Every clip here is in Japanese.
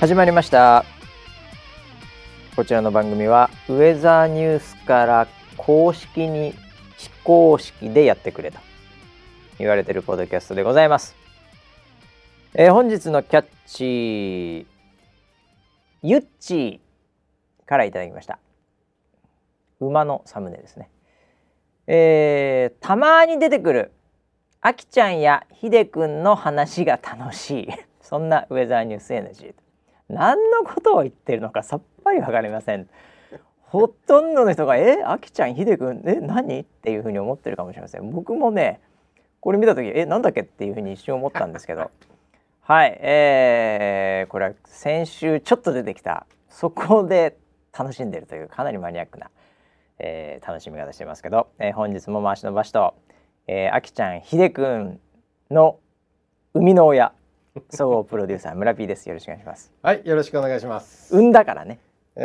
始まりました。こちらの番組はウェザーニュースから公式に非公式でやってくれと言われてるポッドキャストでございます、えー本日のキャッチゆっちーからいただきました。馬のサムネですね。えーたまに出てくるあきちゃんやひでくんの話が楽しい。そんなウェザーニュース NG 何のことを言ってるのかさっぱりわかりませんほとんどの人が「えあきちゃんひでくんえ何?」っていうふうに思ってるかもしれません僕もねこれ見た時「えなんだっけ?」っていうふうに一瞬思ったんですけどはいえー、これは先週ちょっと出てきたそこで楽しんでるというかなりマニアックな、えー楽しみ方してますけど、えー本日も回しの場所と、えー、あきちゃんひでくんの生みの親総合プロデューサー村 P ですよろしくお願いしますはい、よろしくお願いします。産んだからね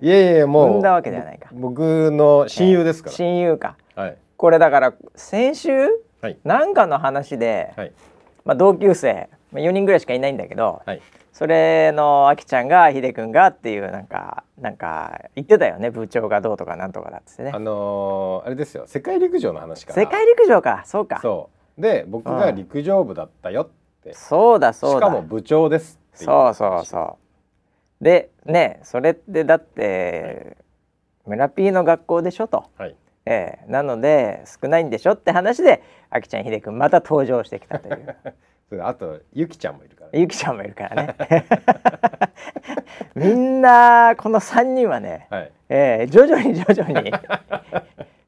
いえいえ、もう。産んだわけではないか僕の親友ですか親友から。はい。これだから先週はい。なんかの話で、はい。まあ、同級生まあ4人ぐらいしかいないんだけど、はい。それのあきちゃんがひでくんがっていうなんかなんか言ってたよね部長がどうとかなんとかだっつってねあのー、あれですよ、世界陸上の話から。世界陸上かそうかそう。で、僕が陸上部だったよって。そうだそうだ。しかも部長ですっていそうそうそう。でねそれってだって村 P の学校でしょと、はい。ええ。なので少ないんでしょって話であきちゃんひでくんまた登場してきたという。それであと、ゆきちゃんもいるから、ゆきちゃんもいるからね。みんなこの3人はね、はい。ええ徐々に徐々に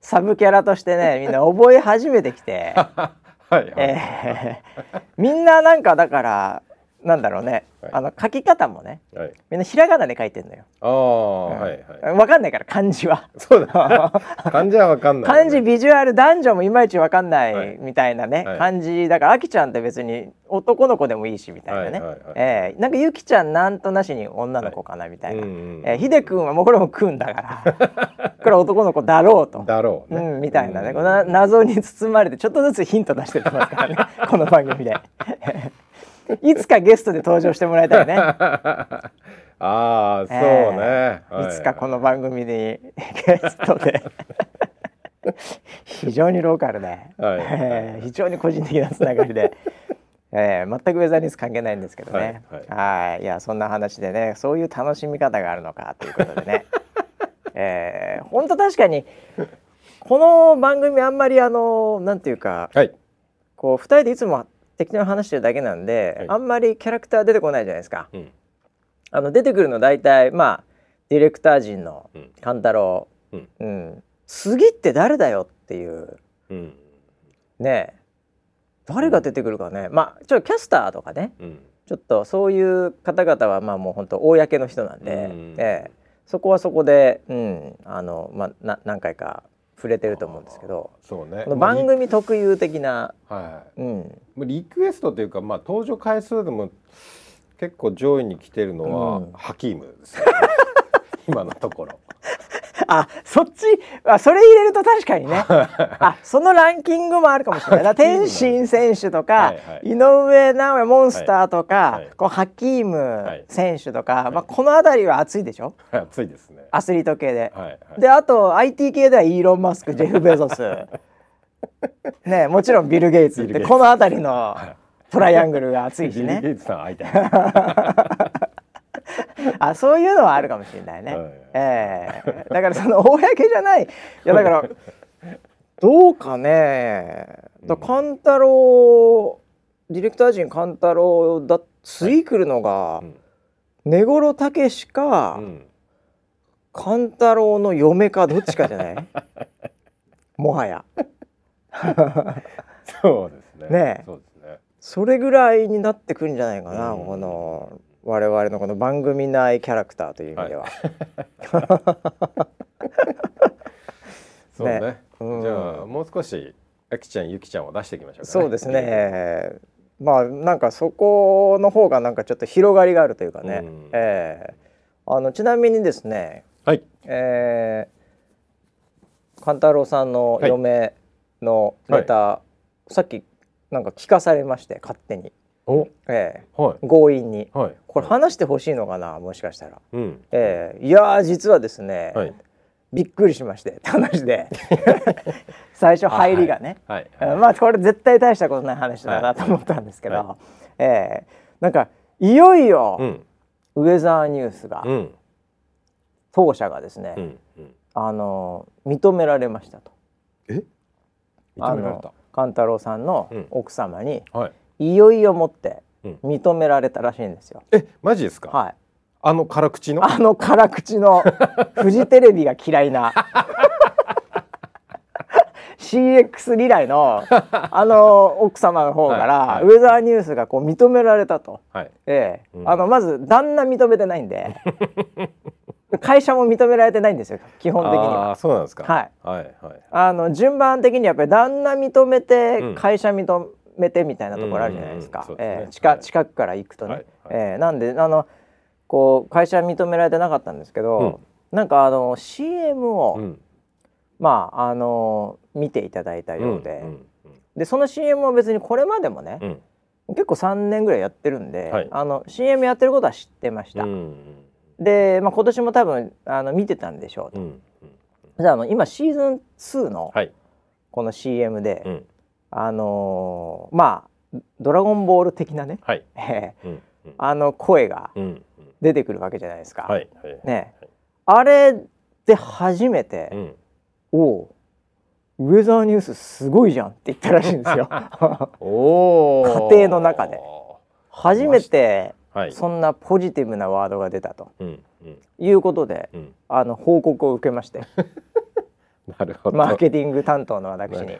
サブキャラとしてねみんな覚え始めてきて、は い。はい。ええみんななんかだからなんだろうね、はいあの書き方もねはい。みんなひらがなで書いてんのよ。ああ、はい。はい。わかんないから漢字は。そうだ。漢字はわかんない。漢字ビジュアル男女もいまいちわかんなはいいみたいなね、はい漢字だからあきちゃんって別に男の子でもいいしみたいなね、はいはいはいええなんかゆきちゃんなんとなしに女の子かなみたいな、うんうんええひでくんはもうこれもくんだから これは男の子だろうと。だろうね。うん、みたいなね、うんこの謎に包まれてちょっとずつヒント出してってますからね この番組でいつかゲストで登場してもらいたいね。ああ、そうえね。えい。つかこの番組に ゲストで。非常にローカルで、はい。ええ非常に個人的なつながりで、ええ全くウェザーニュース関係ないんですけどね。はいはい。い。やそんな話でねそういう楽しみ方があるのかということでね。ええ本当確かにこの番組あんまりあのなんていうかはい。こう2人でいつも適当に話してるだけなんで、はい。あんまりキャラクター出てこないじゃないですか。うん。あの出てくるの大体まあディレクター陣のうん。勘太郎、うん。うん、次って誰だよっていう。うん。ねえ。誰が出てくるかね、まあちょっとキャスターとかね。うん。ちょっとそういう方々はまあもう本当公の人なんで、うん。ええ。そこはそこで、うん、あのまあな何回か触れてると思うんですけどそうね。番組特有的な、はうん、い。もうリクエストというか、まあ登場回数でも結構上位に来てるのは、うんハキームですよね。今のところ。あそっちあそれ入れると確かにね。あそのランキングもあるかもしれない。な天心選手とか、はいはい。井上尚弥モンスターとか、はい。はい。こうハキーはムい選手とか、まあ、この辺りは熱いでしょ？熱いですね。アスリート系で。であと IT 系ではイーロン・マスクジェフ・ベゾス。ねもちろんビル・ゲイツってこの辺りのトライアングルが熱いしビル・ゲね。あそういうのはあるかもしれないね。はい。ええ。だからその公じゃない。いやだから どうかね。だ勘太郎ディレクター陣勘太郎だ次来るのが、うん。根室武史か、うん。勘太郎の嫁かどっちかじゃない？もはや。そうですね。ねえ。そうですね。それぐらいになってくるんじゃないかな、うん。この我々のこの番組内キャラクターという意味では。そうね。ねうんじゃあもう少しあきちゃんゆきちゃんを出していきましょうか、そうです。ね。まあなんかそこの方がなんかちょっと広がりがあるというかね。うんええあのちなみにですね、はい。えー、勘太郎さんの嫁のネタ、さっきなんか聞かされまして勝手に。おえはえ強引に。いはい。これ話してほしいのかなもしかしたら、うん。ええ。いやー実はですね、はい。びっくりしましてって 話で。最初入りがね、はい。えーまあこれ絶対大したことない話だなと思ったんですけど、はええ。なんかいよいよ、うん。ウェザーニュースが、うん。当社がですね、うん。うん。あの認められましたと。え？あ認められた。の勘太郎さんのうん。奥様に、はいいよいよもってうん。認められたらしいんですよ。えマジですか？はい、あの辛口の？あの辛口の フジテレビが嫌いな。CX リライのあの奥様の方から、はいはい。ウェザーニュースがこう認められたと、はい。ええ。うん。あのまず旦那認めてないんで会社も認められてないんですよ基本的にあは。あそうなんですか。はい。はいはい。あの順番的にやっぱり旦那認めて、うん。会社認めてみたいなところあるじゃないですか。うんうんね。ええ。近はい。近くから行くとね。はい。はい。ええ。なんであのこう会社認められてなかったんですけど、なんかあの CM を、うん。まああの見ていただいたようで、うんでその CM は別にこれまでもねう、ん。結構3年ぐらいやってるんで、はい。あの CM やってることは知ってました。うんで、まあ、今年も多分あの見てたんでしょうと。うんうんじゃああの今シーズン2のはい。この CM で、うんあのーまあ「ドラゴンボール」的なね、はい。えーうんうん。あの声が出てくるわけじゃないですか。はいはいね。あれで初めてうん「おうウェザーニュースすごいじゃん」って言ったらしいんですよ。おお家庭の中で。初めてはい。そんなポジティブなワードが出たとうんうん。いうことでうん。あの報告を受けまして なるほど。マーケティング担当の私にい。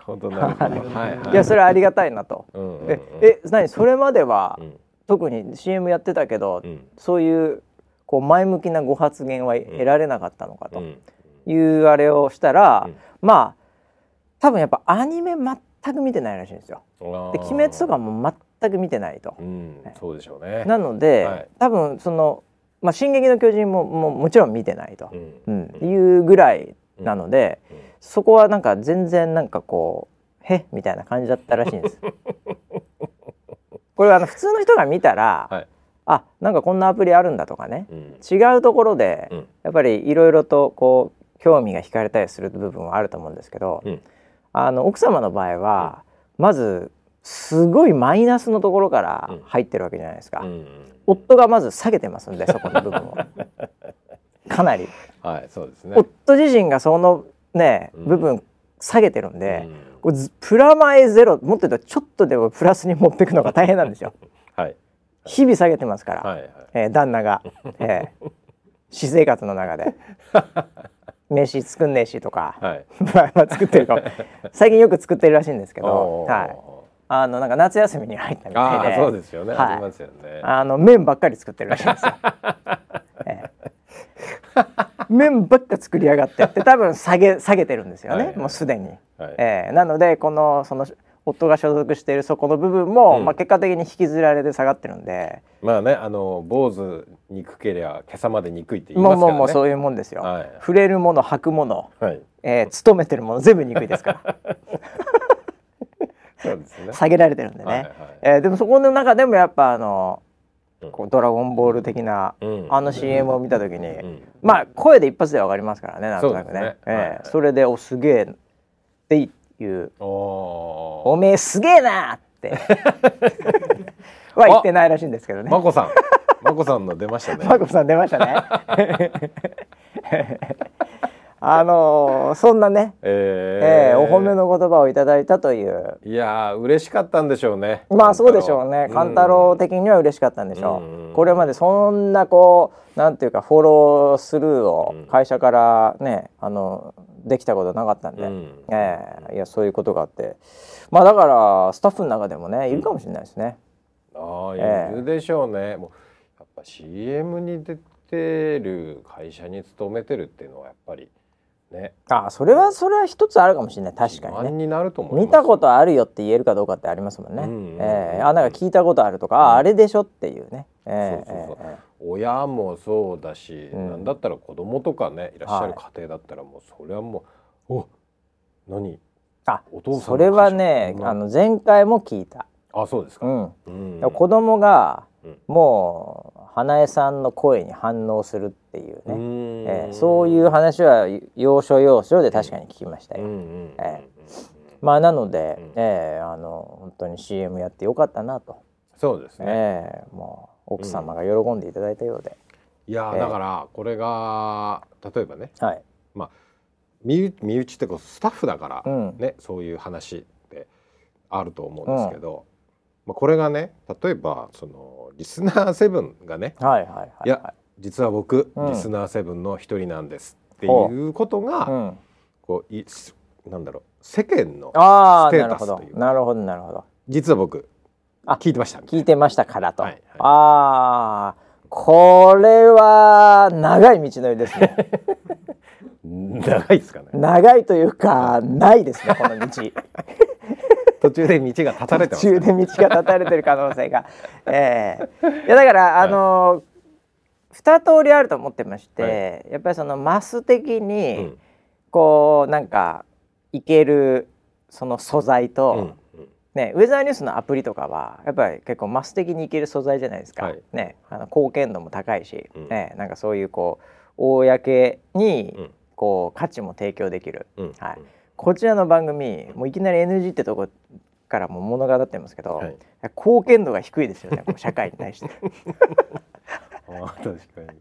やそれはありがたいなと。うんうんうん。ええ何？それまではうん。特に CM やってたけど、うん。そういうこう前向きなご発言は得られなかったのかと。うん。いうあれをしたら、うん。まあ多分やっぱアニメ全く見てないらしいんですよ。で鬼滅とかも全く見てないと。うんそうでしょうね。なので、はい。多分その「まあ、進撃の巨人も」ももちろん見てないと。う、ん。うん。いうぐらいなので、うんそこはなんか全然なんかこう「へみたいな感じだったらしいんです。これはあの普通の人が見たら、はい。あなんかこんなアプリあるんだとかね、うん。違うところで、うん。やっぱりいろいろとこう興味が惹かれたりする部分はあると思うんですけど、うん。あの奥様の場合は、まずすごいマイナスのところからうん。入ってるわけじゃないですか、うん。夫がまず下げてますんでそこの部分を。かなり。はいそうですね。夫自身がそのねうん。部分下げてるんで、うん。これずプラマイゼロもっと言うとちょっとでもプラスに持っていくのが大変なんですよ。はい。日々下げてますから、はいはい。えー旦那が、えー 私生活の中で。飯作んねえしとか、はい。作ってるかも。最近よく作ってるらしいんですけど、はい、あのなんか夏休みに入ったみたいで。そうですよね。はい。ありますよね。あの麺ばっかり作ってるらしいんですよ。ええ麺ばっか作りやがってって 多分下げ下げてるんですよね、はいはい。もうすでに。はい。ええ。なのでこのその夫が所属しているそこの部分も、うん。まあ、結果的に引きずられて下がってるんで、まあねあの坊主憎けりゃ今朝まで憎いって言いますからね。もうもうそういうもんですよ。はい。触れるもの履くもの、はい。えー勤めてるもの全部憎いですから。そうですね。下げられてるんでね、はいはい。えーでもそこの中でもやっぱあのうんこうドラゴンボール的な、うん。あの CM を見た時に、うん。まあ声で一発でわかりますからねなんとなくね。そえそれで「おすげえ」っていう。お「おおめえすげえな!」って。は言ってないらしいんですけどね。まこさん。まこさんの出ましたね。マコさん出ましたね。あのーそんなね、ええーお褒めの言葉をいただいたという。いやー嬉しかったんでしょうね。まあそうでしょうね。うん。勘太郎的には嬉しかったんでしょう、うん。これまでそんなこうなんていうかフォロースルーをうん。会社からねあのできたことなかったんで、うん。ええいやそういうことがあって。まあだからスタッフの中でもねいるかもしれないですね、ああええいるでしょうね、もうやっぱ CM に出てる会社に勤めてるっていうのはやっぱりね。あそれはそれは一つあるかもしれない。確かにね。になると思い見たことあるよって言えるかどうかってありますもんね。うんうんうん。ええ。あなんか聞いたことあるとか、ああれでしょっていうね。ええそうそうそう。ええ親もそうだし、うん。なんだったら子供とかねいらっしゃるは家庭だったらもうそれはもう、お何？あお父さんのそれはねあの前回も聞いた。あそうですか、うん。うん。子供がうん。もう花江さんの声に反応するっていうね、ねえーそういう話は要所要所で確かに聞きましたよ。うんうんうんえまあなので、うん。えーあの本当に CM やってよかったなと、そうですね、えーもう奥様が喜んでいただいたようで、いやーええ。だからこれが例えばねはい、身内身内ってこうスタッフだから、うん。ねそういう話ってあると思うんですけど、まあ、これがね例えばそのリスナーセブンがねはいはいはいい。や実は僕、うん。リスナーセブンの一人なんですっていうことが、うん、こういなんだろう世間のああステなるほどータスというなるほど。なるほど実は僕あ聞いてました聞いてましたからと、はいはい。ああこれは長い道のりですね。な 長いですかね。長いというかないですねこの道 途中で道が断たれてます。途中で道が断たれてる可能性が、ええ。いやだからあの二通りあると思ってまして、やっぱりそのマス的に、うん。こうなんかいけるその素材と、うんうん。ね、ウェザーニュースのアプリとかはやっぱり結構マス的にいける素材じゃないですか、はい。ね、あの貢献度も高いし、うん。ね、なんかそういうこう公にうん。こう価値も提供できる、うん。はい、こちらの番組もういきなり NG ってとこからも物語ってますけど、はい。貢献度が低いですよね社会に対して。あー確かに。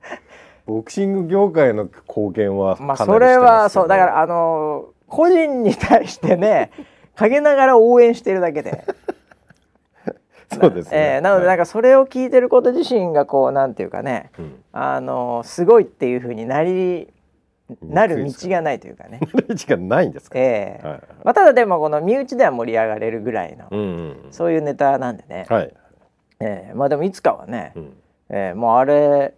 ボクシング業界の貢献はかなまあそれはそうだからあの個人に対してね 陰ながら応援してるだけで。そうですね、えーなのでなんか、かそれを聞いてること自身がこうなんていうかねうん、あのすごいっていうふうになりなる道がないというかね。道がないんですか、ええ。はいはい。まあ、ただでもこの身内では盛り上がれるぐらいの、うんうんうん。そういうネタなんでね、はい、ええ。まあでもいつかはね、うん、ええもうあれ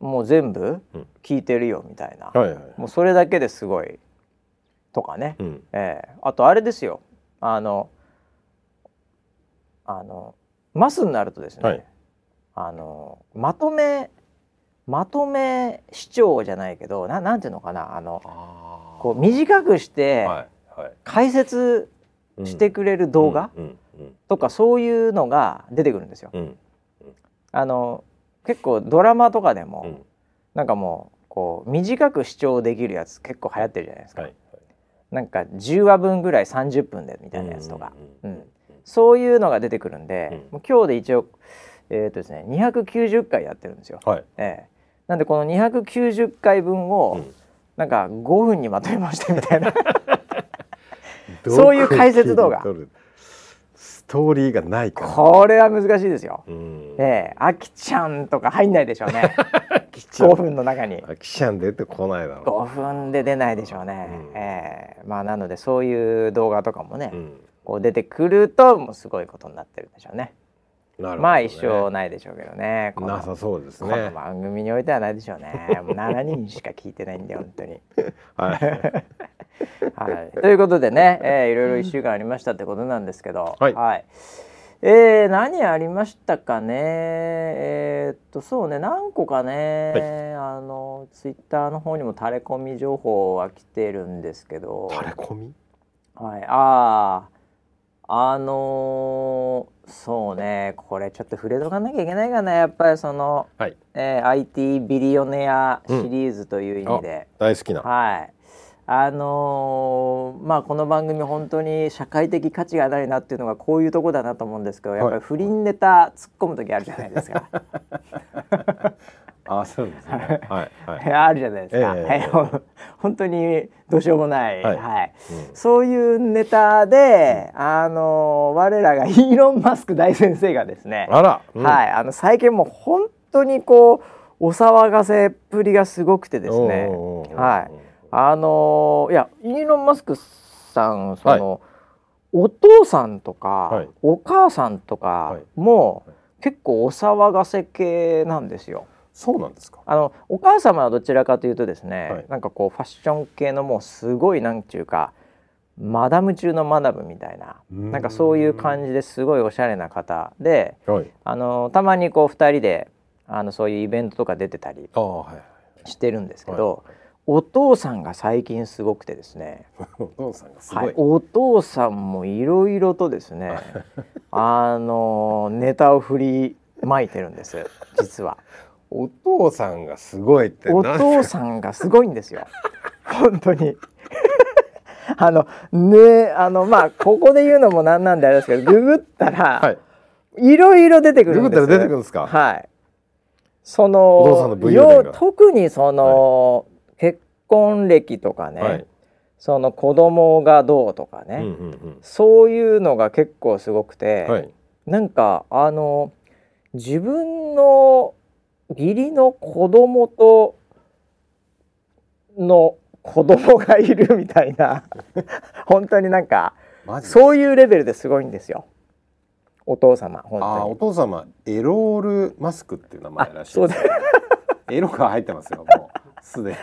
もう全部うん。聞いてるよみたいな、はいはい。もうそれだけですごいとかね、うん。ええ。あとあれですよ。あのあのマスになるとですね、はい。あのまとめまとめ視聴じゃないけどななんていうのかなあのあこう短くして解説してくれる動画とかそういうのが出てくるんですよ。あの結構ドラマとかでも、うん。なんかもうこう短く視聴できるやつ結構流行ってるじゃないですか。はいなんか10話分ぐらい30分でみたいなやつとか、うんうんそういうのが出てくるんで、うん。もう今日で一応えっ、とですね290回やってるんですよ。はい。ええなんでこの290回分を、うん。なんか5分にまとめましたみたいな。そういう解説動画。ストーリーがないから。これは難しいですよ。うん。ええあきちゃんとか入んないでしょうね。きちゃん。5分の中に。あきちゃん出てこないだろ5分で出ないでしょうね、うん。ええまあなのでそういう動画とかもね、う、うん、こう出てくるともうすごいことになってるでしょうねね。まあ一生ないでしょうけどねなさそうですこのね番組においてはないでしょうね。もう7人しか聞いてないんで本当に。はい。はい、ということでね、えーいろいろ1週間ありましたってことなんですけど、はい。えー何ありましたかね？えーっとそうね何個かね、あのツイッターの方にもタレコミ情報は来てるんですけど、タレコミ？はい、あああのーそうねこれちょっと触れとかなきゃいけないかなやっぱりその、はいえー IT ビリオネアシリーズという意味で。大好きなはい。あのーまあこの番組本当に社会的価値がないなっていうのがこういうとこだなと思うんですけど、やっぱり不倫ネタ突っ込む時あるじゃないですか。あそうですね。はい。はいあるじゃないですか。ええ。はい。本当にどうしようもない。は。はい。そういうネタで、あのー我らがイーロンマスク大先生がですね、あら、うん。はい、あの最近もう本当にこうお騒がせっぷりがすごくてですね。はい。あのーいやイーロン・マスクさんその、お父さんとか、はい。お母さんとかはい。も、はい。結構お騒がせ系なんですよ。そうなんですか？あのお母様はどちらかというとですね、はい。なんかこうファッション系のもうすごいなんちゅうかマダム中のマダムみたいなうん。なんかそういう感じですごいおしゃれな方ではい。あのたまにこう2人であのそういうイベントとか出てたりしてるんですけど、お父さんが最近すごくてですね。お父さんがすごい、はい、お父さんもいろいろとですねあのネタを振りまいてるんです実は お父さんがすごいってお何父さんがすごいんですよ。本当に。あのねあのまあここで言うのもなんなんであれですけどググったら、はい。いろいろ出てくるんです。ググったら出てくるんですか？はい。その特にその、結婚歴とかね、はい。その子供がどうとかね、うんうんそういうのが結構すごくて、うんはい。なんかあの自分の義理の子供との子供がいるみたいな。本当になんかそういうレベルですごいんですよ。お父様本あーお当に父様エロールマスクっていう名前らしいです。エロが入ってますよもう。すでに。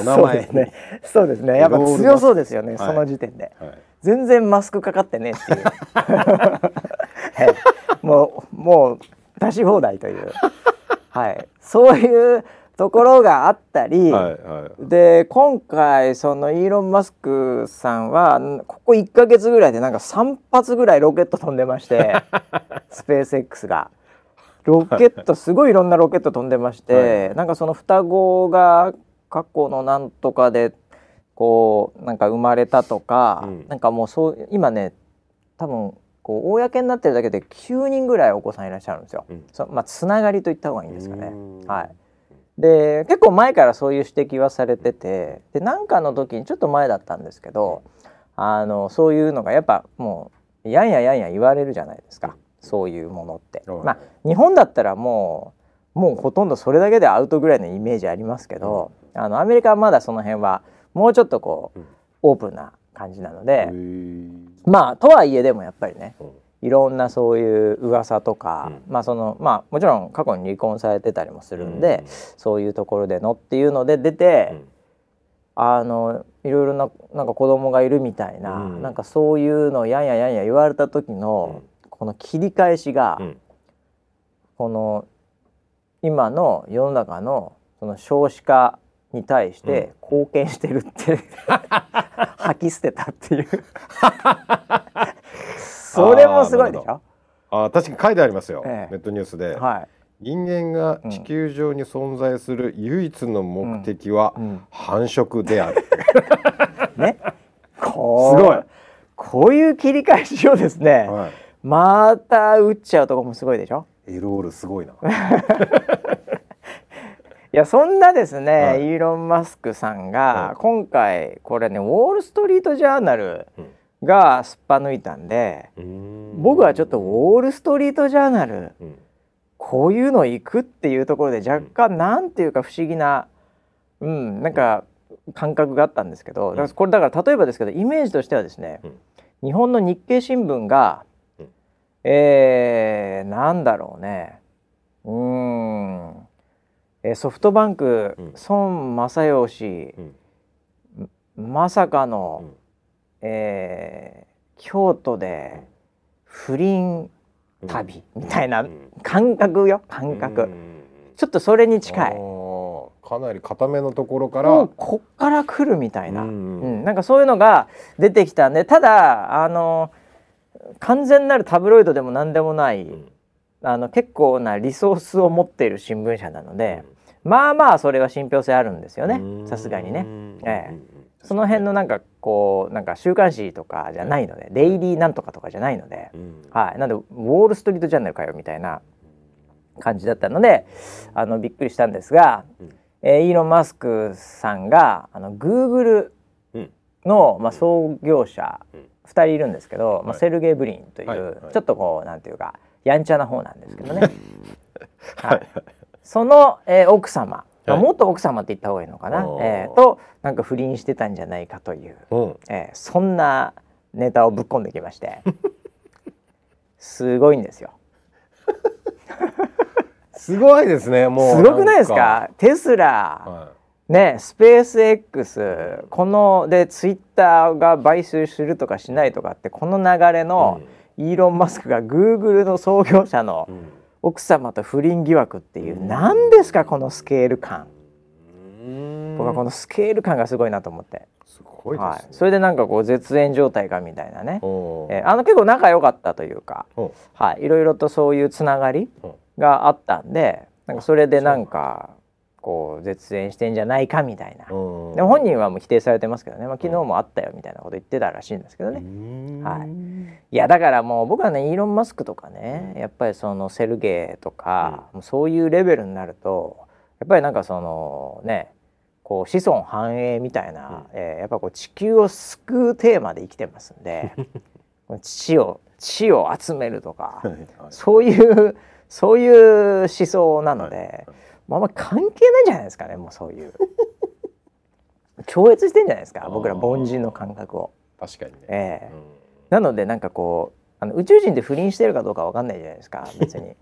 お名前に。そうですね。そうですね。やっぱ強そうですよねその時点で、はい。全然マスクかかってねっていう。え えもうもう出し放題というはい。そういうところがあったり、はいはい。で今回そのイーロン・マスクさんはんここ1ヶ月ぐらいでなんか3発ぐらいロケット飛んでまして スペース X が。ロケットすごいいろんなロケット飛んでまして、はい。なんかその双子が過去のなんとかでこうなんか生まれたとか、うん。なんかもうそう今ね多分こう公になってるだけで9人ぐらいお子さんいらっしゃるんですよ。うん。そまあつながりと言った方がいいんですかね。う。ん。はい。で結構前からそういう指摘はされててでなんかの時にちょっと前だったんですけどあのそういうのがやっぱもうやんややんや言われるじゃないですか。そういうものって。はい。まあ日本だったらもうもうほとんどそれだけでアウトぐらいのイメージありますけど、あのアメリカはまだその辺はもうちょっとこう、うん。オープンな感じなので、まあとはいえでもやっぱりねうん。いろんなそういう噂とか、うん。まあそのまあもちろん過去に離婚されてたりもするんで、そういうところでのっていうので出て、うん。あのいろいろななんか子供がいるみたいな、うん。なんかそういうのをやんややんや言われた時の、この切り返しが、うん。この今の世の中のその少子化に対して貢献してるって、吐き捨てたっていう。それもすごいでしょ？あー確かに書いてありますよ、ええ。ネットニュースで、はい、人間が地球上に存在する唯一の目的はうん。繁殖である、ね。こうすごい。こういう切り返しをですね、はい。また打っちゃうとこもすごいでしょ？エロールすごいな。いやそんなですね、はい。イーロン・マスクさんが、はい。今回これねウォール・ストリート・ジャーナルうん。がすっぱ抜いたんで、僕はちょっとウォール・ストリート・ジャーナルうん。こういうの行くっていうところで若干なんていうか不思議な、うん、なんか感覚があったんですけど、だからこれだから例えばですけどイメージとしてはですね、うん。日本の日経新聞が、うん。えー、なんだろうね。うーんえーソフトバンク、うん。孫正義氏うん。まさかの、うん。えー京都で不倫旅みたいなうん。感覚よ感覚、うんちょっとそれに近あいーかなり固めのところから、もうこっから来るみたいな、ううんん。なんかそういうのが出てきたんでただあの完全なるタブロイドでも何でもない、うんあの結構なリソースを持っている新聞社なので、まあまあそれは信憑性あるんですよね。さすがにね。ええ。その辺のなんかこうなんか週刊誌とかじゃないので、デイリーなんとかとかじゃないので、うん。はい、なんでウォール・ストリート・ジャーナルかよみたいな感じだったのであのびっくりしたんですが、うん。えーイーロン・マスクさんがあの Google うん。の、まあ、創業者うん。2人いるんですけど、まあ、はい。セルゲイ・ブリンという、ちょっとこうなんていうかやんちゃな方なんですけどね、はい、その、えー奥様、まあ、はい。もっと奥様って言った方がいいのかな、あー。えーとなんか不倫してたんじゃないかという、うん。えーそんなネタをぶっ込んできまして。すごいんですよ。すごいですねもう。すごくないですか？テスラ、はねスペース X このでツイッターが買収するとかしないとかってこの流れいの、イーロン・マスクがグーグルの創業者のうん。奥様と不倫疑惑っていう何ですかこのスケール感。うん。僕はこのスケール感がすごいなと思って、すごいですね、はい、それでなんかこう絶縁状態かみたいなね、えーあの結構仲良かったというか、おはい、いろいろとそういうつながりう。んがあったんでなんかそれでなんかこう絶縁してんじゃないかみたいな。うん。でも本人はもう否定されてますけどね、まあ、昨日もあったよみたいなこと言ってたらしいんですけどね、うん。はい。いやだからもう僕はねイーロン・マスクとかねやっぱりそのセルゲイとか、もうそういうレベルになるとやっぱりなんかそのねこう子孫繁栄みたいな、えーやっぱこう地球を救うテーマで生きてますんで 地を地を集めるとかはいはい。そういうそういう思想なので、まあ、あんま関係ないんじゃないですかねもうそういう。超越してんじゃないですか僕ら凡人の感覚を。確かにね、ええ。うん。なのでなんかこうあの宇宙人で不倫してるかどうかわかんないじゃないですか 別に。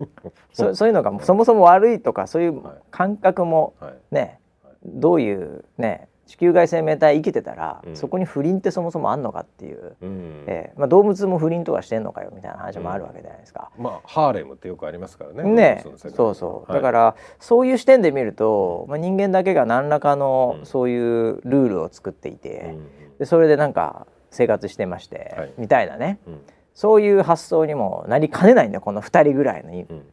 そそういうのがそもそも悪いとかそういうはい。感覚もはい。ねどういうね地球外生命体生きてたら、うん。そこに不倫ってそもそもあんのかっていう、うん。ええ。まあ、動物も不倫とかしてんのかよみたいな話もあるわけじゃないですか。まあハーレムってよくありますからねねそうそう、はい。だからそういう視点で見ると、まあ、人間だけが何らかのうん。そういうルールを作っていて、うん。でそれでなんか生活してまして、はい。みたいなね。うん。そういう発想にもなりかねないんだよこの2人ぐらいのうん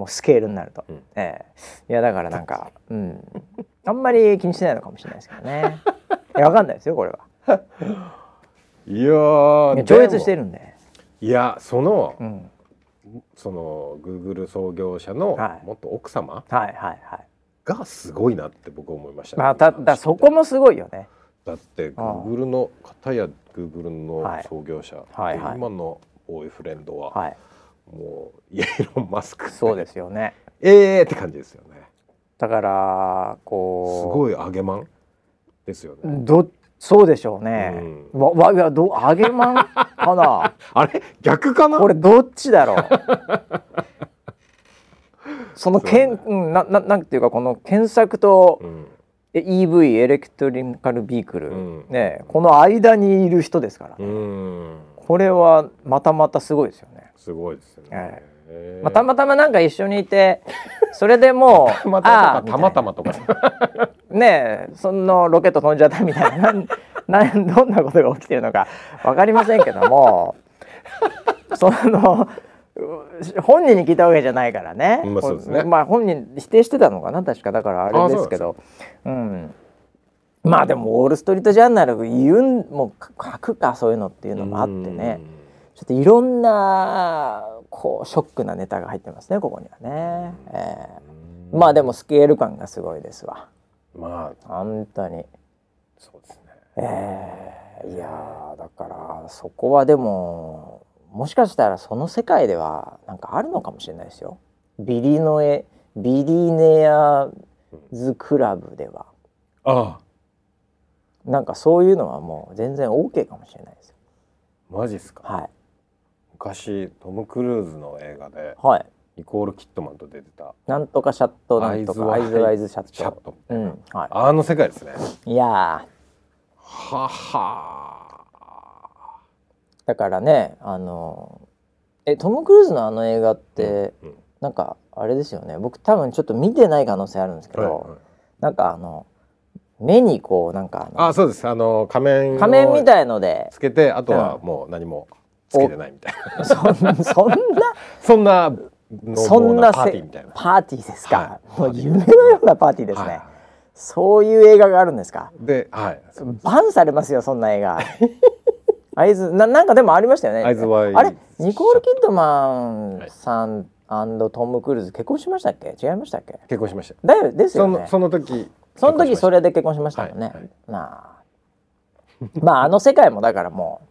もうスケールになると、うん。ええ。いやだからなんか うん。あんまり気にしてないのかもしれないですけどね。いやわかんないですよこれは。いや超越してるるんで、いやその、うん、そのグーグル創業者のはい。元奥様はいはいはい。がすごいなって僕は思いましたね、まあただそこもすごいよね。だってグーグルの方やグーグルのはい。創業者、はいはい。今のボーイフレンドは、はいもうイーロン・マスク。そうですよね。ええーって感じですよね。だからこうすごい揚げまんですよね、どそうでしょうね、わわいやど揚げまんかな？あれ？逆かな？これどっちだろう？そのけんそううん、なななんていうかこの検索とうん。え EV エレクトリカルビークル、うん。ねこの間にいる人ですから、うねん。これはまたまたすごいですよね。すごいですよね、えへー。まあ、たまたまなんか一緒にいてそれでもう たまたまたまたま。とかねえそのロケット飛んじゃったみたいな。なんどんなことが起きてるのか分かりませんけどもそのう本人に聞いたわけじゃないからね。まあそうですね。まあ本人否定してたのかな確か。だからあれですけど。うん。まあでもウォール・ストリート・ジャーナル言うんもう書くかそういうのっていうのもあってねちょっといろんなこうショックなネタが入ってますねここにはね。えうんー。まあでもスケール感がすごいですわ。まあ。本当に。そうですね。えー。いやーだからそこはでももしかしたらその世界ではなんかあるのかもしれないですよ。ビリノエビリネアズクラブでは。あなんかそういうのはもう全然 OK かもしれないですよ。あマジっすか、はい昔トム・クルーズの映画ではい。ニコール・キットマンと出てた。なんとかシャットなんとかアイズワイズシャット。うんはあの世界ですね。い。いやははー。だからねあのえトム・クルーズのあの映画って、うんなんかあれですよね。僕多分ちょっと見てない可能性あるんですけど、はいはい。なんかあの目にこうなんかあそうです。あの仮面を仮面みたいので。つけてあとはもう何もつけてないみたいな。そんそん なそんなのそんなパーティせーみたいな。パーティーですか、はい。もう夢のようなパーティーですね、はい。そういう映画があるんですか？ではい。バンされますよそんな映画。合図ななんかでもありましたよね。あれ？ニコール・キッドマンさんトム・クルーズ結婚しましたっけ？違いましたっけ？結婚しました。だよですよね。そのその時その時それれで結婚しましたもんね。はい。はい。まあ。まああの世界もだからもう、はい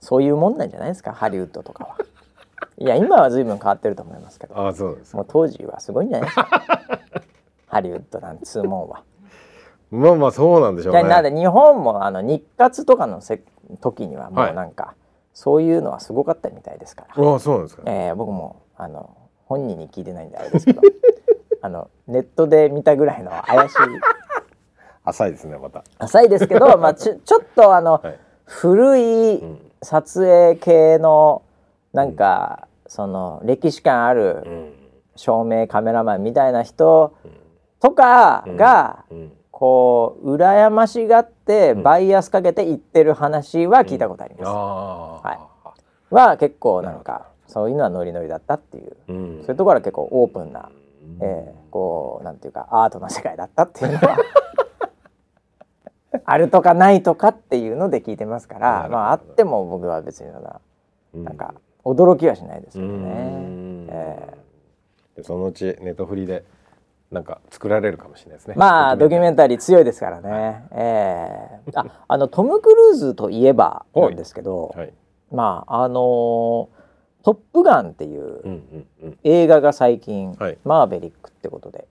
そういうもんなんじゃないですか？ハリウッドとかは。いや今は随分変わってると思いますけど。ああそうですもう当時はすごいんじゃないですか？ハリウッドなんつうもんは。まあまあそうなんでしょうね。なんで日本もあの日活とかのせ時にはもはい。うなんか、そういうのはすごかったみたいですから、ああそうなんですか、えー僕もあの本人に聞いてないんであれですけど。あのネットで見たぐらいの怪しい。浅いですねまた。浅いですけど、まあ、ちょちょっとあの、はい。古いうん撮影系のなんか、その歴史感あるうん。照明カメラマンみたいな人うん。とかが、うん。こう羨ましがってうん。バイアスかけて言ってる話は聞いたことあります。はい。は結構なんかそういうのはノリノリだったっていう、うん。そういうところは結構オープンな、えーこうなんていうかアートな世界だったっていうのはあるとかないとかっていうので聞いてますからまああっても僕は別になうん。か驚きはしないですうけどね。ん。えでそのうちネットフリでなんか作られるかもしれないですね。まあドキュメンンタリー強いですからね。ええ。ああのトム・クルーズといえばなんですけど、はい。まああのートップガン」っていう映画が最近、はい。マーベリックってことで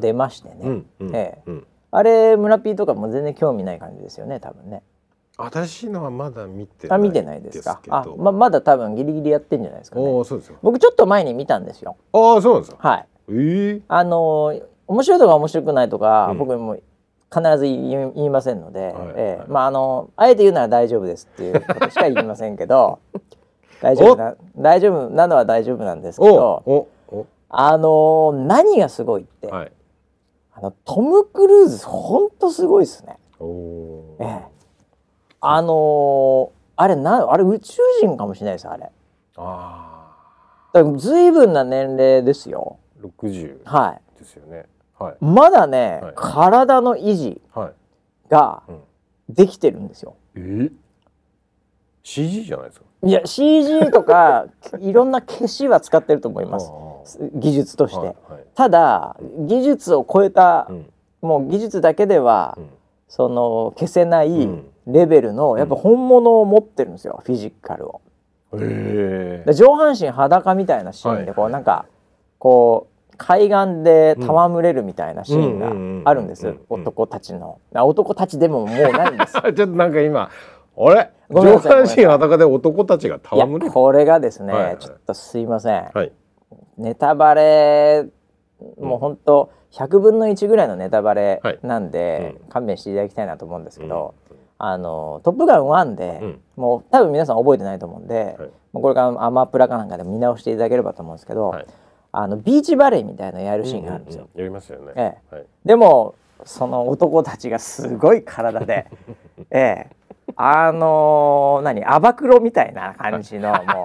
出ましてね、ええ。うんあれ村ピーとかも全然興味ない感じですよね多分ね。私のはまだ見てあ見てないですか？あままだ多分ギリギリやってんじゃないですかおね。おそうですよ僕ちょっと前に見たんですよ。ああそうなんですかはい。ええあのー面白いとか面白くないとか、うん僕も必ず言い言いませんので、はいええはいまああのあえて言うなら大丈夫ですっていうことしか言いませんけど 大丈夫な大丈夫なのは大丈夫なんですけおどおおあのー何がすごいって、はいあのトム・クルーズ本当すごいですね。ええ。あのーあれなあれ宇宙人かもしれないですあれ。あだから随分な年齢ですよ。あ六十はい。ですよね。はい。まだね、はい。体の維持はい。がうん。できてるんですよ。え？CG じゃないですか？いや CG とか いろんな消しは使ってると思います。技術として、はいはいただ技術を超えたう、ん。もう技術だけでは、うん。その消せないうん。レベルの、やっぱ本物を持ってるんですよフィジカルを。で上半身裸みたいなシーンでこう、はい。なんかこう海岸で戯れるみたいなシーンがあるんです、男たちの。あ男たちでももうないんです ちょっとなんか今あれ？上半身裸で男たちが戯れる？これがですね、はいはい。ちょっとすいません、はい。ネタバレもう本当100分の1ぐらいのネタバレなんで、う勘弁していただきたいなと思うんですけど「あのトップガン1で」うん。もう多分皆さん覚えてないと思うんで、はい。もうこれからアマプラかなんかで見直していただければと思うんですけど、はい。あのビーチバレーみたいなのやるシーンがあるんですよ。ううやりますよね。え。はい。でもその男たちがすごい体で、ええ、あのー何？アバクロみたいな感じの もう。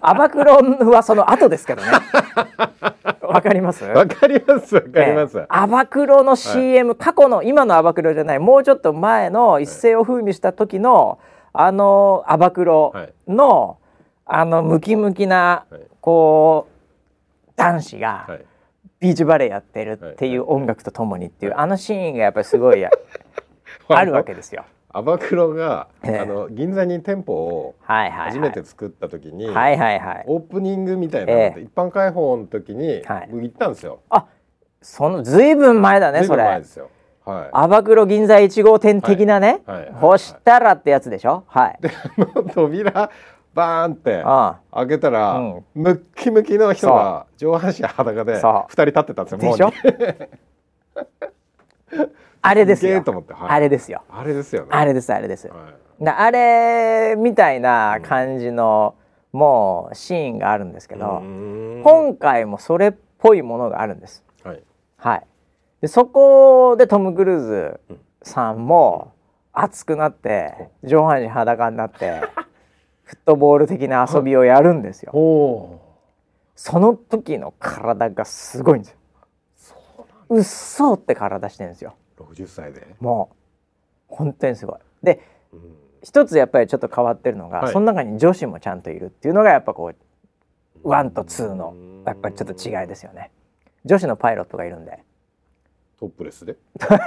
アバクロはその後ですけどね。わかります？わかりますわかります。ええ。アバクロの CM、過去の今のアバクロじゃないもうちょっと前の一世を風靡した時の、あのアバクロの、あのムキムキな、はい。こう男子が、はい。ビーチバレーやってるっていう音楽とともにっていう、あのシーンがやっぱりすごいあるわけですよ。アバクロがええ。あの銀座に店舗を初めて作った時にはいはいはい。オープニングみたいな一般開放の時にはい。僕行ったんですよ。あそのずいぶん前だねそれ。ん前ですよ。はい。アバクロ銀座1号店的なね、はい。はい。はい。そしたらってやつでしょ？はい。あの扉バーンってあ開けたら、うん。ムッキムキの人が上半身裸でそう。二人立ってたんですよでしょ？も あれですよ。あれですよ。あれですよね。あれですあれです、はい。なあれみたいな感じの、もうシーンがあるんですけど、今回もそれっぽいものがあるんです。はい。はい。でそこでトム・クルーズさんも熱くなって上半身裸になって フットボール的な遊びをやるんですよ。その時の体がすごいんですようっそって体してるんですよ。60歳で、もう本当にすごい。でうん。一つやっぱりちょっと変わってるのが、はい。その中に女子もちゃんといるっていうのがやっぱこう1と2のやっぱりちょっと違いですよね。女子のパイロットがいるんで。トップレスで？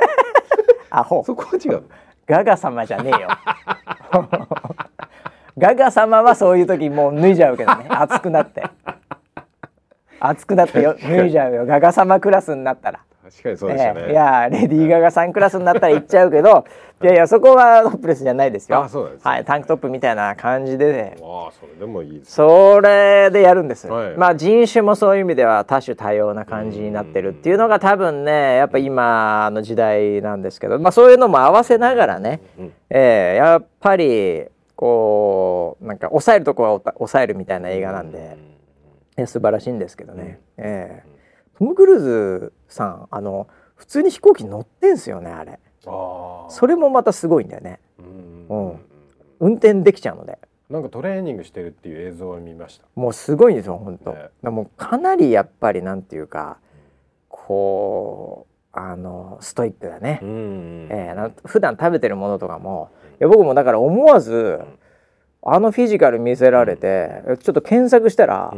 アホ。そこは違うの？ガガ様じゃねえよ。ガガ様はそういう時もう脱いじゃうけどね。熱くなって。熱くなってよ。脱いじゃうよ。ガガ様クラスになったら。確かにそうでしたね、ええ。いやレディー・ガガさんクラスになったら行っちゃうけど い。やいやそこはトップレスじゃないですよ。あそうですね。はい、タンクトップみたいな感じで、わあそれでもいいですね。それでやるんです、はい。まあ人種もそういう意味では多種多様な感じになってるっていうのが多分ねやっぱ今の時代なんですけど、まあ、そういうのも合わせながらね、うん。ええやっぱりこうなんか抑えるとこは抑えるみたいな映画なんで、え素晴らしいんですけどね、ええ。トム・クルーズさんあの普通に飛行機乗ってんすよねあれ。ああそれもまたすごいんだよね。うんうん運転できちゃうので。なんかトレーニングしてるっていう映像を見ました。もうすごいんですよ本当、ね。もうかなりやっぱりなんていうかこうあのストイックだね、んえーな普段食べてるものとかも。いや僕もだから思わずあのフィジカル見せられてちょっと検索したら、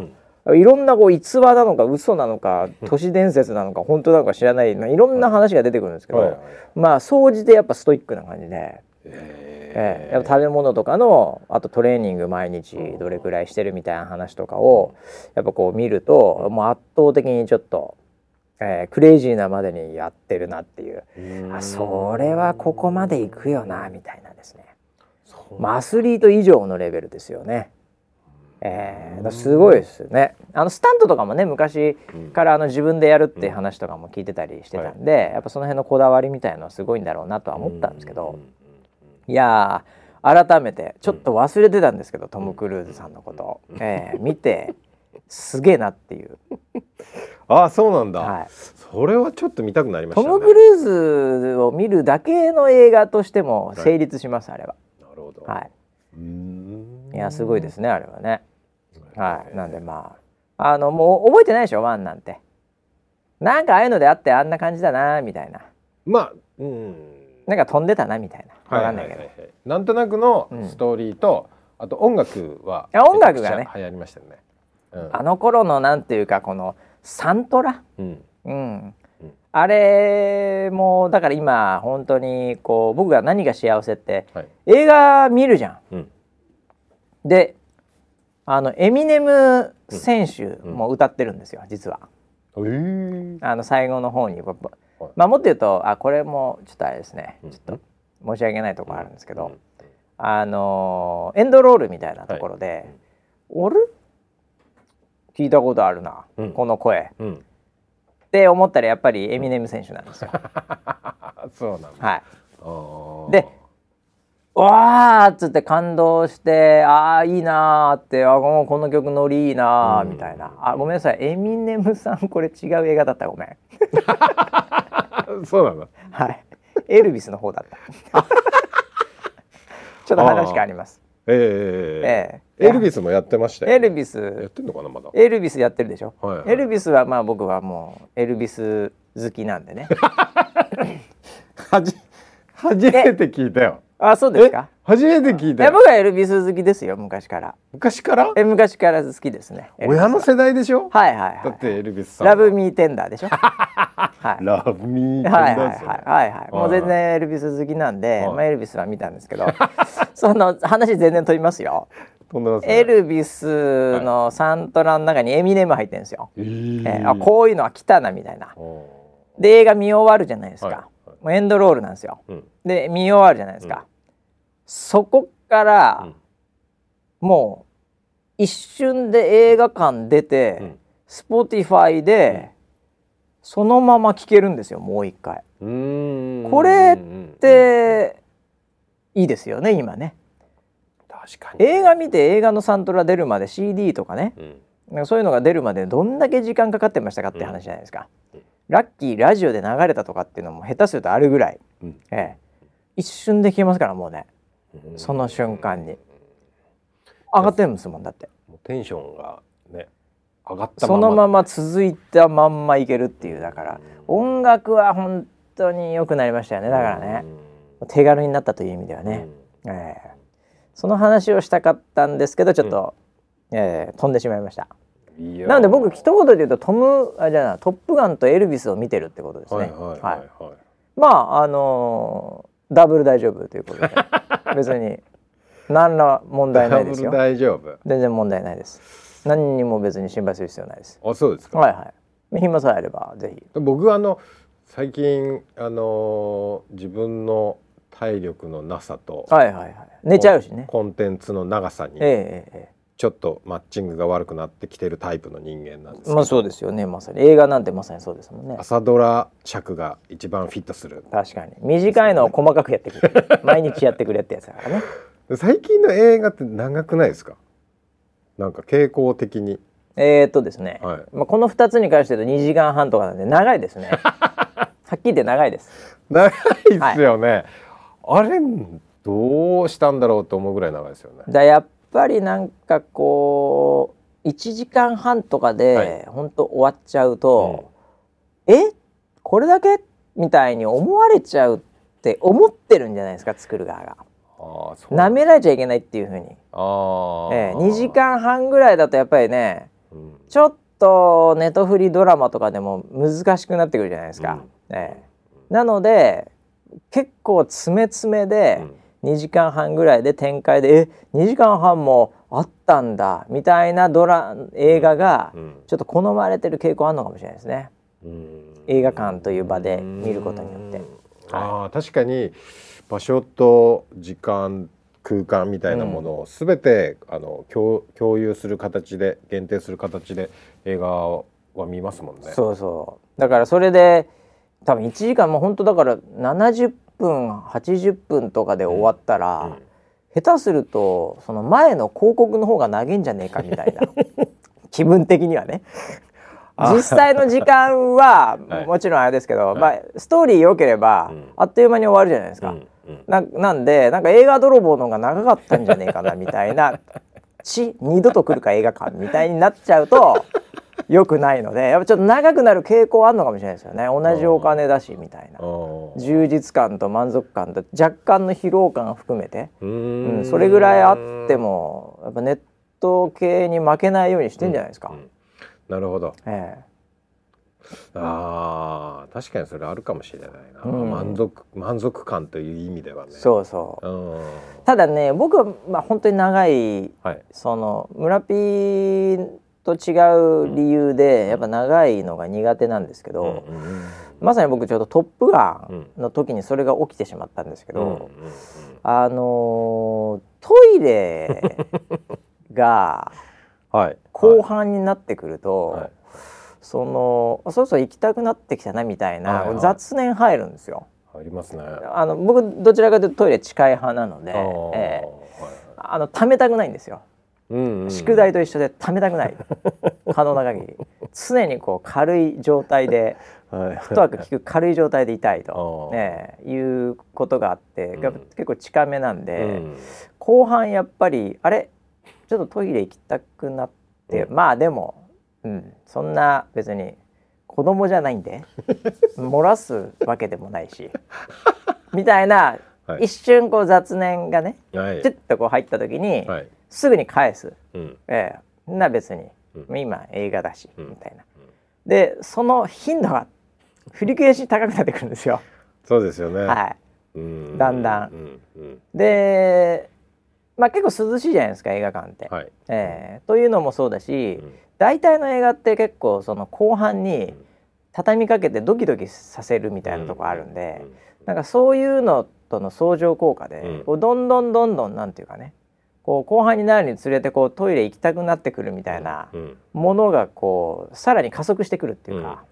いろんなこう逸話なのか嘘なのか都市伝説なのか本当なのか知らないまあいろんな話が出てくるんですけど、はいはい。まあ総じてやっぱストイックな感じで、ええ。ーやっぱ食べ物とかのあとトレーニング毎日どれくらいしてるみたいな話とかをやっぱこう見るともう圧倒的にちょっと、えークレイジーなまでにやってるなっていう。あそれはここまでいくよなみたいなですね。まあアスリート以上のレベルですよね。えー、すごいですよね。あのスタントとかもね昔からあの自分でやるっていう話とかも聞いてたりしてたんで、やっぱその辺のこだわりみたいのはすごいんだろうなとは思ったんですけど、いやー改めてちょっと忘れてたんですけど、トム・クルーズさんのこと、えー見てすげえなっていう、ああそうなんだ、はい、それはちょっと見たくなりましたね。トム・クルーズを見るだけの映画としても成立します、あれは。なるほど。はい。うーんいやすごいですねあれはね。はい、なんでまああのもう覚えてないでしょワンなんて。なんかああいうのであってあんな感じだなみたいな。まあうんなんか飛んでたなみたいな。わかんないけど。なんとなくのうんストーリーと、あと音楽はあ音楽がね流行りましたよね。うんあの頃のなんていうかこのサントラ、うんうんうんあれもだから今本当にこう僕が何が幸せってはい映画見るじゃん。うんであのエミネム選手も歌ってるんですよ実は。えー。あの最後の方に、まあもっと言うとあこれもちょっとあれですね。うん。ちょっと申し訳ないところあるんですけど、うん。あのーエンドロールみたいなところで「俺聞いたことあるな、うん。この声」うん。って思ったらやっぱりエミネム選手なんですよ。そうなんだ。はい、でわーっつって感動してああいいなーってあこのこの曲ノリいいなーうん。みたいな、あごめんなさい。エミネムさんこれ違う映画だった。ごめん。そうなんだ。はい。エルビスの方だった。ちょっと話変わります。えーええエルビスもやってましたよ。エルビやっスてんのかなまだ？エルビスやってるでしょ、はいはい。エルビスはまあ僕はもうエルビス好きなんでね。はじ初めて聞いたよ。あそうですか？初めて聞いたよ。僕はエルビス好きですよ昔から。昔から？え昔から好きですね親の世代でしょ？はいはいはい。だってエルビス。ラブミーテンダーでしょ？はい。ラブミーはいはいはいはい。はい。もう全然エルビス好きなんで、はい。まあ、エルビスは見たんですけど その話全然飛びますよ。エルビスのサントラの中にエミネム入ってるんですよ、えーえーあこういうのは来たなみたいな。おで映画見終わるじゃないですか、もうエンドロールなんですよ。ーうん。で見終わるじゃないですか、うん。そこからうん。もう一瞬で映画館出て、うん。スポティファイでそのまま聴けるんですよもう一回。これっでいいですよね今ね。確かに。映画見て映画のサントラ出るまで CD とかね。うん。かそういうのが出るまでどんだけ時間かかってましたかって話じゃないですか、うんラッキーラジオで流れたとかっていうのも下手するとあるぐらい、うん。ええ、一瞬で消えますからもうね。うん。その瞬間に。上がってるんですもんだって。もうテンションがね上がったまま。そのまま続いたまんまいけるっていう。だから音楽は本当に良くなりましたよね。だからね。手軽になったという意味ではね、ええ。その話をしたかったんですけどちょっと、ええ飛んでしまいましたなので僕一言で言うとトムあじゃあトップガンとエルビスを見てるってことですね。はいはいまああのーダブル大丈夫ということで 別に何ら問題ないですよダブル。大丈夫全然問題ないです。何にも別に心配する必要ないです。あそうですかはいはい。暇さえあればぜひ。僕はあの最近あのー自分の体力のなさとはいはいはい。寝ちゃうしね。コンテンツの長さにえええええちょっとマッチングが悪くなってきてるタイプの人間なんですまあそうですよねまさに。映画なんてまさにそうですもんね。朝ドラ尺が一番フィットする。確かに。短いのを細かくやってくれ。毎日やってくれってやつだからね。最近の映画って長くないですか？なんか傾向的に。えー、っとですね。はい。まあこの二つに関して言うと2時間半とかなんで長いですね。はっきり言って長いです。長いですよね、あれどうしたんだろうと思うぐらい長いですよね。だやっぱりなんかこう1時間半とかはで本当終わっちゃうと、え？これだけ？みたいに思われちゃうって思ってるんじゃないですか作る側が。なめられちゃいけないっていうふうに、ええ、2時間半ぐらいだとやっぱりねうん。ちょっとネトフリドラマとかでも難しくなってくるじゃないですか。ええ、なので結構詰め詰めで2時間半ぐらいで展開でえ2時間半もあったんだみたいなドラ映画がうんちょっと好まれてる傾向あるのかもしれないですね。うん。映画館という場で見ることによって。うん。ああ確かに場所と時間空間みたいなものをすべて、あの共共有する形で限定する形で映画は見ますもんね。そうそう。だからそれで多分1時間もう本当だから70分80分とかで終わったら、下手するとその前の広告の方が長いんじゃねえかみたいな。気分的にはね。あ実際の時間ははい。もちろんあれですけど、い。まあ、ストーリー良ければ、うん。あっという間に終わるじゃないですか。うんうん。ななんでなんか映画泥棒の方が長かったんじゃねえかなみたいなち二度と来るか映画館みたいになっちゃうと 良くないのでやっぱちょっと長くなる傾向あるのかもしれないですよね。同じお金だしみたいな。充実感と満足感と若干の疲労感を含めて、ううん。ん、それぐらいあってもやっぱネット系に負けないようにしてんじゃないですか。うんなるほど。ええ。あー確かにそれあるかもしれないな、うん。満足満足感という意味ではね。そうそう。うん。ただね僕はまあ本当に長いはい。その村ピーと違う理由でやっぱ長いのが苦手なんですけど、まさに僕ちょうど「トップガン」の時にそれが起きてしまったんですけど、あのートイレが はい。後半になってくると、はい。そのそろそろ行きたくなってきたなみたいな、はいはい。雑念入るんですよ。ありますね。あの僕どちらかというとトイレ近い派なので、あー。ええはい。あの貯めたくないんですよ。うんうん宿題と一緒で貯めたくない。可能な限り。常にこう軽い状態ではい。フットワーク効く軽い状態でいたいと、ねえ、いうことがあって、ん。やっぱ結構近めなんで、うん。後半やっぱりあれ？ちょっとトイレ行きたくなって、うん。まあでも、うん、そんな別に子供じゃないんで 漏らすわけでもないしみたいな、はい。一瞬こう雑念がねはい。チュッとこう入った時に、はいすぐに返す。うん。ええ。な別に、うん。今映画だし、うん。みたいな。でその頻度が振り返し高くなってくるんですよ。そうですよね。はい、うん。だんだん。で、まあ、結構涼しいじゃないですか映画館って。はい。ええ。というのもそうだし、うん。大体の映画って結構その後半に畳みかけてドキドキさせるみたいなとこあるんで、なんかそういうのとの相乗効果で、どんどんどんどんなんていうかねこう後半になるにつれてこうトイレ行きたくなってくるみたいなうんものがこうさらに加速してくるっていうか、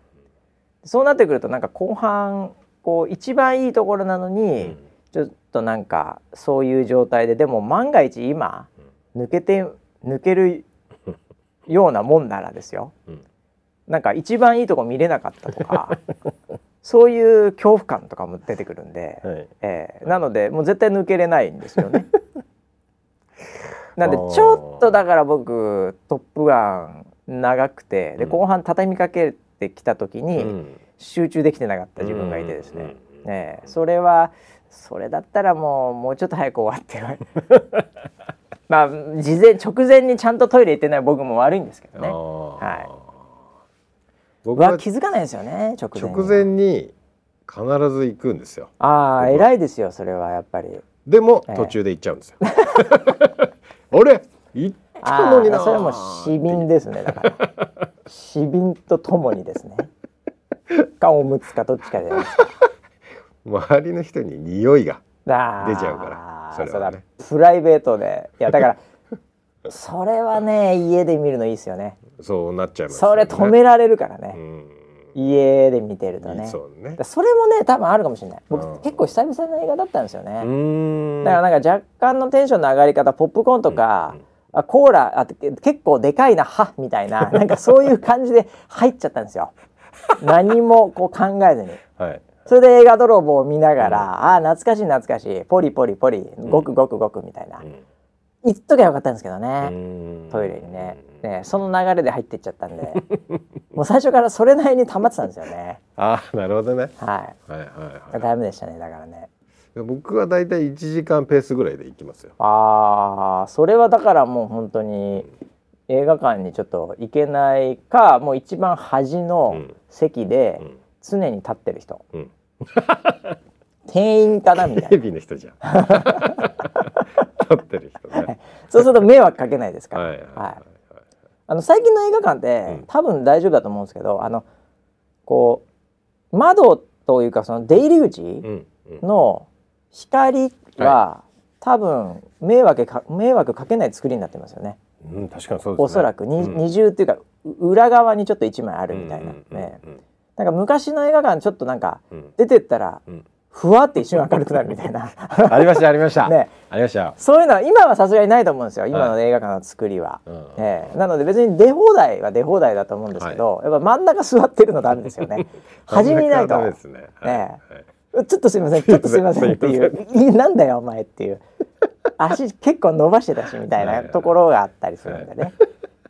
そうなってくるとなんか後半こう一番いいところなのうに、ん。ちょっとなんかそういう状態ででも万が一今抜けて抜けるようなもんならですよ。うん。なんか一番いいとこ見れなかったとか そういう恐怖感とかも出てくるんで、はい。えーなのでもう絶対抜けれないんですよね。なんでちょっとだから僕「トップガン」長くてでうん。後半畳みかけてきた時うにん。集中できてなかった自分がいてですね、うえーそれはそれだったらもうもうちょっと早く終わって まあ事前直前にちゃんとトイレ行ってない僕も悪いんですけどね。はい。僕はは気づかないですよね直前に必ず行くんですよ。ああ偉いですよそれはやっぱりでもええ。途中で行っちゃうんですよ。あれ？行ったのになそれも市民ですね。だから。市民とともにですね。かおむつかどっちかじゃないですか。周りの人に匂いが出ちゃうからそれはね。そプライベートで。いやだからそれはね家で見るのいいですよね。そうなっちゃいますよそねれ止められるからね、うん家で見てるとね。そうね。だそれもね多分あるかもしれない。僕、うん。結構久々の映画だったんですよね、だからなんか若干のテンションの上がり方ポップコーンとか、あコーラあけ結構でかいなはみたいな なんかそういう感じで入っちゃったんですよ。何もこう考えずに。はい。それで映画泥棒を見ながら、ああ懐かしい懐かしい。ポリポリポリごくごくごくみたいな、うん。言っときゃよかったんですけどうね、ん。トイレにねねその流れで入ってっちゃったんでもう最初からそれなりに溜まってたんですよね。ああなるほどね。ははいはいい。はダメでしたねだからね。い僕はだいたい1時間ペースぐらいで行きますよ。ああそれはだからもう本当に映画館にちょっと行けないかもう一番端のうん。席でうん。常に立ってる人、うん。店員かなみたいな。立ってる人ね。そうすると迷惑かけないですから、はいはい。はいあの最近の映画館って、うん。多分大丈夫だと思うんですけどあのこう窓というかその出入り口の光は、多分迷惑か迷惑かけない作りになってますよね。うん確かにそうですね。おそらく。に、うん。二重っていうかう裏側にちょっと一枚あるみたいな、ね。うん。なんか昔の映画館ちょっとなんかうん。出てったら、うんふわって一瞬明るくなるみたいな。ありましたありました。ね。ありましたそういうのは今はさすがにないと思うんですよ今の映画館の作りは。うん。ええなので別に出放題は出放題だと思うんですけど、やっぱ真ん中座ってるのダメですよね。端にいないと。ですね。はい。えはいちょっとすいません。ちょっとすいませんっていう。いなんだよお前っていう。足結構伸ばしてたしみたいなところがあったりするんでね、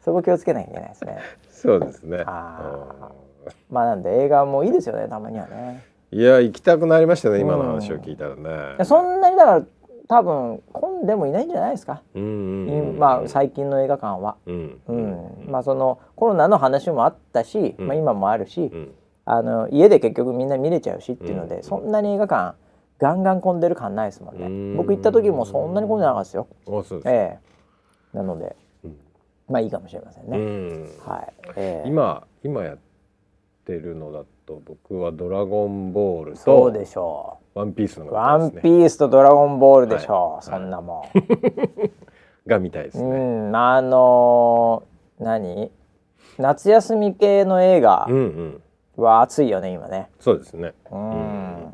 そこ気をつけなきゃいけないですね。そうですね。あうまあなんで映画もいいですよねたまにはね。んいや行きたくなりましたね今の話を聞いたらね。そんなにだから多分混んでもいないんじゃないですか、うんうんうんまあ最近の映画館は。うん。うん。まあそのコロナの話もあったし、うん。まあ、今もあるし、うん。あの家で結局みんな見れちゃうしっていうので、うん。そんなに映画館ガンガン混んでる感ないですもんね、うん。僕行った時もそんなに混んでなかったですよ、ええ。なのでうん。まあいいかもしれませんうね、ん。はい、ええ。今今やってるのだと僕はドラゴンボールとそうでしょワンピースのう、がワンピースとドラゴンボールでしょう、はい。そんなも が見たいですん、ね。うん。あのー何？夏休み系の映画うんうんは熱いよね今ね。そうですね。うん。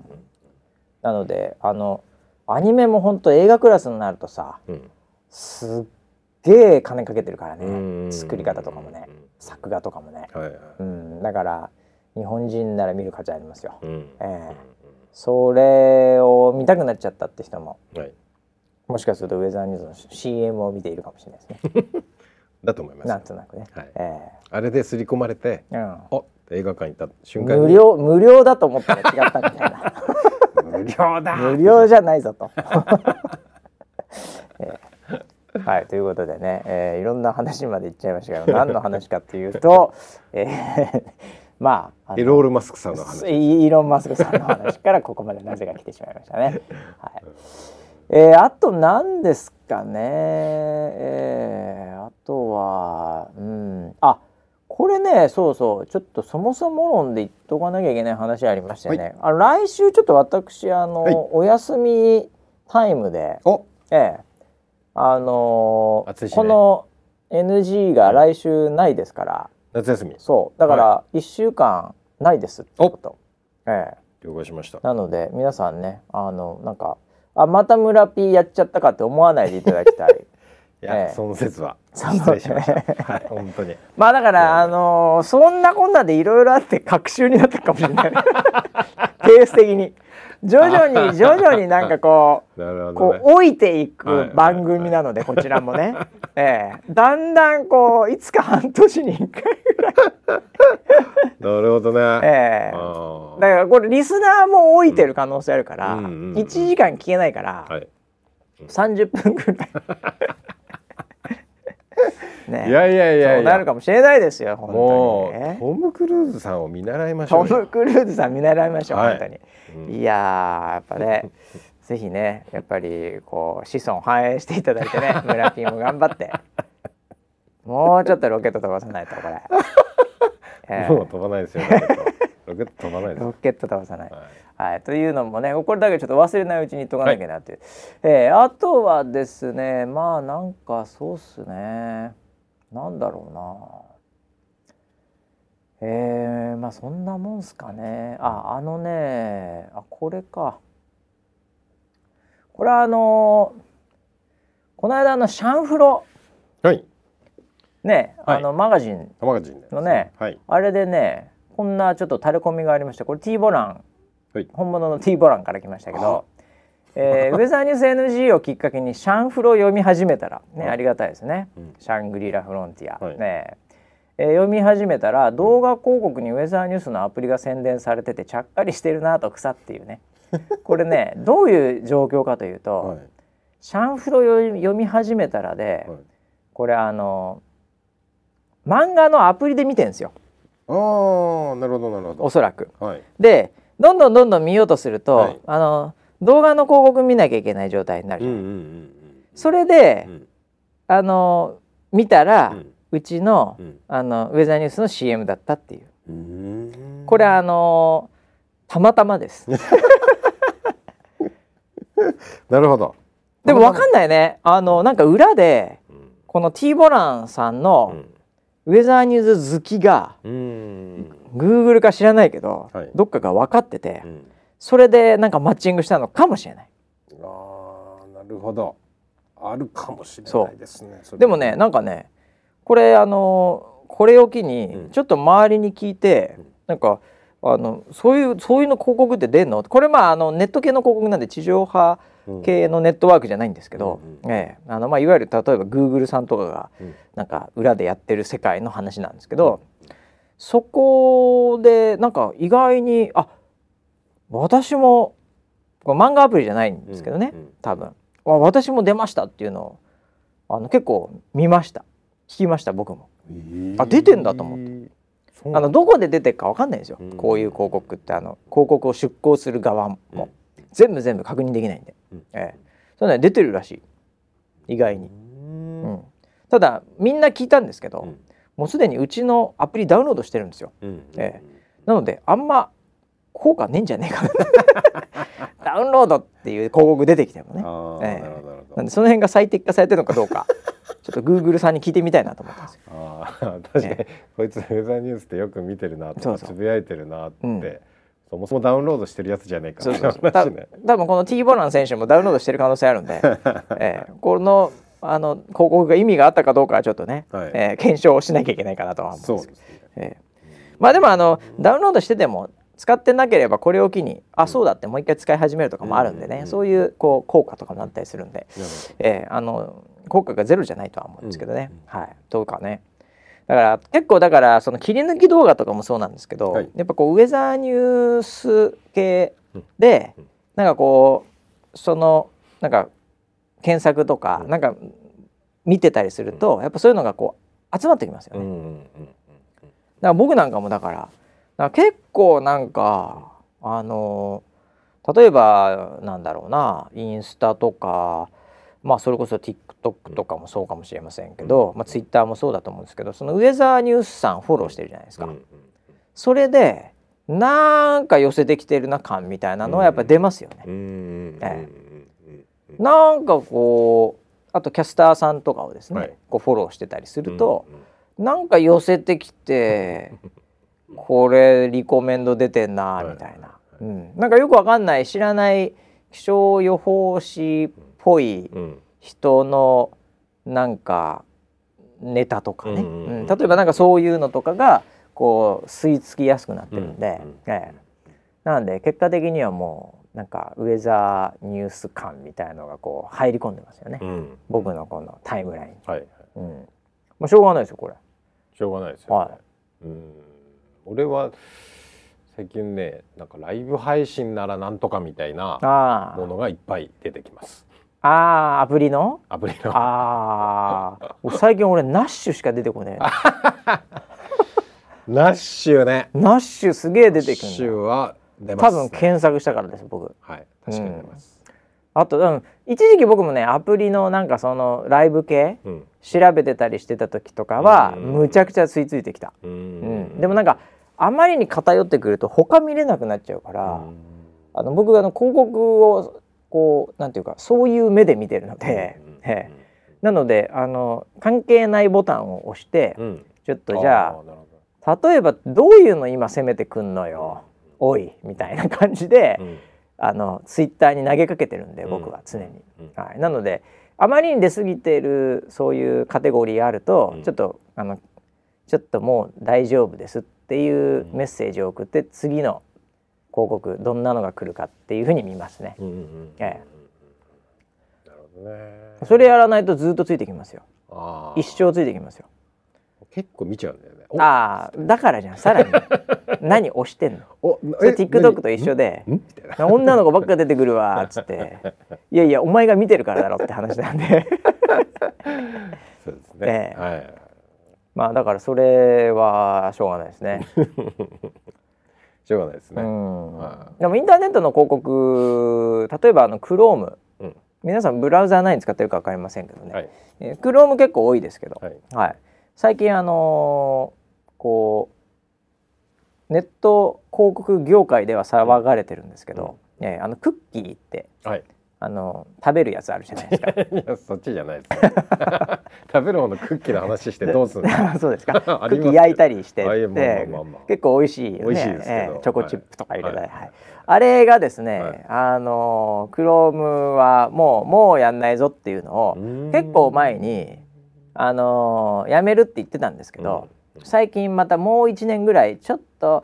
なのであのアニメも本当映画クラスになるとさうん。すっげえ金かけてるからうんね作り方とかもね。作画とかもね、はいはい。うん、だから日本人なら見る価値ありますよ、うん。ええ。それを見たくなっちゃったって人もはい。もしかするとウェザーニューズの CM を見ているかもしれないですね。だと思いますなんとなくね、はい。えあれで刷り込まれてえうん。お映画館行った瞬間に。無料無料だと思ったら違ったみたいな。無料だ。無料じゃないぞと。えーはいということでね、えーいろんな話まで言っちゃいましたけど何の話かっていうと、えーまあエロール・マスクさんの話イイーロン・マスクさんの話からここまでなぜか来てしまいましたね。はい。えーあと何ですかね、えーあとはうん。あこれねそうそう。ちょっとそもそも論で言っとかなきゃいけない話ありましてね、あの来週ちょっと私あの、はい。お休みタイムで、お。ええ。あのーね。この NG が来週ないですから、夏休み。そう。だから1週間ないですってこと。ええ。了解しました。なので皆さんねあのなんかあまた村 P やっちゃったかって思わないでいただきたい。いや、ええ。その説は失礼しました。はい本当に。まあだからあのーそんなこんなでいろいろあって隔週になったかもしれない。ペース的に徐々に 徐々になんかこう。ね。こう老いていはいく番組なので こちらもね、ええ。だんだんこういつか半年に1回ぐらい、なるほどね、ええ。あー。だからこれリスナーも老いてる可能性あるから、うんうんうん。うん1時間聞けないから、はい。30分ぐらいね。いやいやいやそうなるかもしれないですよ本当にね。トム・クルーズさんを見習いましょうよ。トム・クルーズさん見習いましょう、はい。本当に。うん。いやーやっぱね ぜひねやっぱりこう子孫繁栄していただいてね 村ピーも頑張って。もうちょっとロケット飛ばさないとこれ、え ーもう飛ばないですよロケット。飛ばないです。ロケット飛ばさない、はい。はい、というのもねこれだけちょっと忘れないうちに言っとかなきゃなっていう、えーあとはですねまあなんかそうっすねなんだろうな。えー、まあそんなもんすかね。ああのねあこれか。これはあのこの間あのシャンフロ。はい。ね、はい。あのマガジンのねはい。あれでねこんなちょっと垂れ込みがありましたこれ T ボラン。はい。本物の T ボランから来ましたけど、えーウェザーニュース NG をきっかけにシャンフロを読み始めたらね、はい。ありがたいですね、うん。シャングリラフロンティア、はい。ね。えー読み始めたら動画広告にウェザーニュースのアプリが宣伝されててちゃっかりしてるなと草っていうね。これねどういう状況かというと、はい。シャンフロ読み読み始めたらで、はい。これあの漫画のアプリで見てるんですよ。ああなるほどなるほど。おそらく。はい。でどんどんどんどん見ようとすると、はい。あの動画の広告見なきゃいけない状態になるじゃん、うんうんうんそれで、うん。あの見たら、ううんちの,、うん。あのウェザーニュースの CM だったっていう。うん。これあのたまたまです。なるほど。でもわかんないね。あのなんか裏でこの T ボランさんうのん。ウェザーニュース好きがうん。Google か知らないけど、はい。どっかが分かってて、うんそれでなんかマッチングしたのかもしれない。ああなるほど。あるかもしれないですねでもねなんかねこれあのこれを機にうん。ちょっと周りに聞いて、うん。なんかあのそういうそういうの広告って出んの？これまああのネット系の広告なんで地上波うん。系のネットワークじゃないんですけど、うんええ。あのまあ、いわゆる例えば Google さんとかがうん。なんか裏でやってる世界の話なんですけど、そこでなんか意外にあ私もこれ漫画アプリじゃないんですけどね、うんうん。多分。あ私も出ましたっていうのをあの結構見ました。聞きました僕も。えー。あ出てんだと思ってあのどこで出てるかわかんないんですよ、うん。こういう広告ってあの広告を出稿する側も、うん。全部全部確認できないんで、うん。ええ。それね出てるらしい。意外に、うん。うん。ただみんな聞いたんですけど、うん。もうすでにうちのアプリダウンロードしてるんですよ。うん。え。なのであんま効果ねえんじゃねえかな。ダウンロードっていう広告出てきてもね。なんでその辺が最適化されてるのかどうか ちょっと Google さんに聞いてみたいなと思ったんです。よああ 確かに。こいつウェザーニュースってよく見てるなとかつぶやいてるなって。うん。そもそもダウンロードしてるやつじゃねえかそうそうそう。多分この T ボラン選手もダウンロードしてる可能性あるんで、ええ。このあの広告が意味があったかどうかはちょっとね、はい。ええ検証しなきゃいけないかなとは思うんですけど。ね。ええ。まあでもあのダウンロードしてても使ってなければこれを機にあそうだってもう一回使い始めるとかもあるんでね、うん。そういうこう効果とかもあったりするんで、ええあの効果がゼロじゃないとは思うんですけどね、はい。どうかね。だから結構だからその切り抜き動画とかもそうなんですけど、はい。やっぱこうウェザーニュース系で、うん。なんかこうそのなんか検索とか、うん。なんか見てたりすると、やっぱそういうのがこう集まってきますよね。だから僕なんかもだからだから結構なんかあの例えばなんだろうなインスタとかまあそれこそ TikTok とかもそうかもしれませんけど、まあ、Twitter もそうだと思うんですけどそのウェザーニュースさんフォローしてるじゃないですか。それでなんか寄せてきてるな感みたいなのはやっぱり出ますよね。なんかこうあとキャスターさんとかをですね、はい。こうフォローしてたりすると、うんうん。なんか寄せてきて これリコメンド出てんなみたいな、うん、なんかよくわかんない知らない気象予報士っぽいうん。人のなんかネタとかね、うん例えばなんかそういうのとかがこう吸い付きやすくなってるんで、うええ。なんで結果的にはもうなんかウェザーニュース感みたいのがこう入り込んでますよね、うん。僕のこのタイムライン。に、はいはい。うん、もうしょうがないですよこれ。しょうがないですよ。ねはうん俺は最近ねなんかライブ配信ならなんとかみたいなあものがいっぱい出てきます。ああーアプリの？アプリの。ああ 最近俺ナッシュしか出てこねえ ナッシュね。ナッシュすげえ出てナッシュくるは出ます多分検索したからです僕。はい確かに出ます。あと、うん、一時期僕もねアプリのなんかそのライブ系うん。調べてたりしてた時とかはうん。むちゃくちゃ吸い付いてきた、ううんん。でもなんかあまりに偏ってくると他見れなくなっちゃうから、うん。あの僕があの広告をこうなんていうかそういう目で見てるので、なのであの関係ないボタンを押して、うん。ちょっとじゃあ例えばどういうの今攻めてくんのよ、おいみたいな感じで、どうん。あのツイッターに投げかけてるんでうん。僕は常に、うん。はい、なのであまりに出過ぎてるそういうカテゴリーあると、うん。ちょっとあのちょっともう大丈夫ですっていうメッセージを送って次の広告どんなのが来るかっていうふうに見ますね。うんうんうんえなるほどね。それやらないとずっとついてきますよ。一生ついてきますよ。結構見ちゃうんだよね。お。ああだからじゃんさらに。何押してんの？おそれ TikTok と一緒で女の子ばっか出てくるわっつって。いやいやお前が見てるからだろって話なんで。そうですね、ええ。はいまあだからそれはしょうがないですね。しょうがないですね、うん。はでもインターネットの広告例えばあの Chrome うん。皆さんブラウザー何使ってるか分かりませんけどね、はい。えー Chrome 結構多いですけど、はい。はい、最近あのーこうネット広告業界では騒がれてるんですけど、えーあのクッキーってはいあの食べるやつあるじゃないですか。い やそっちじゃないです、ね、食べるものクッキーの話してどうすんの？そうですか。クッキー焼いたりしてで結構美味しいよね。美味しいですけど。ええチョコチップとか入れたり、はい。はい。あれがですね、はい。あのクロームはもうもうやんないぞっていうのを結構前にあのやめるって言ってたんですけど、最近またもう1年ぐらいちょっと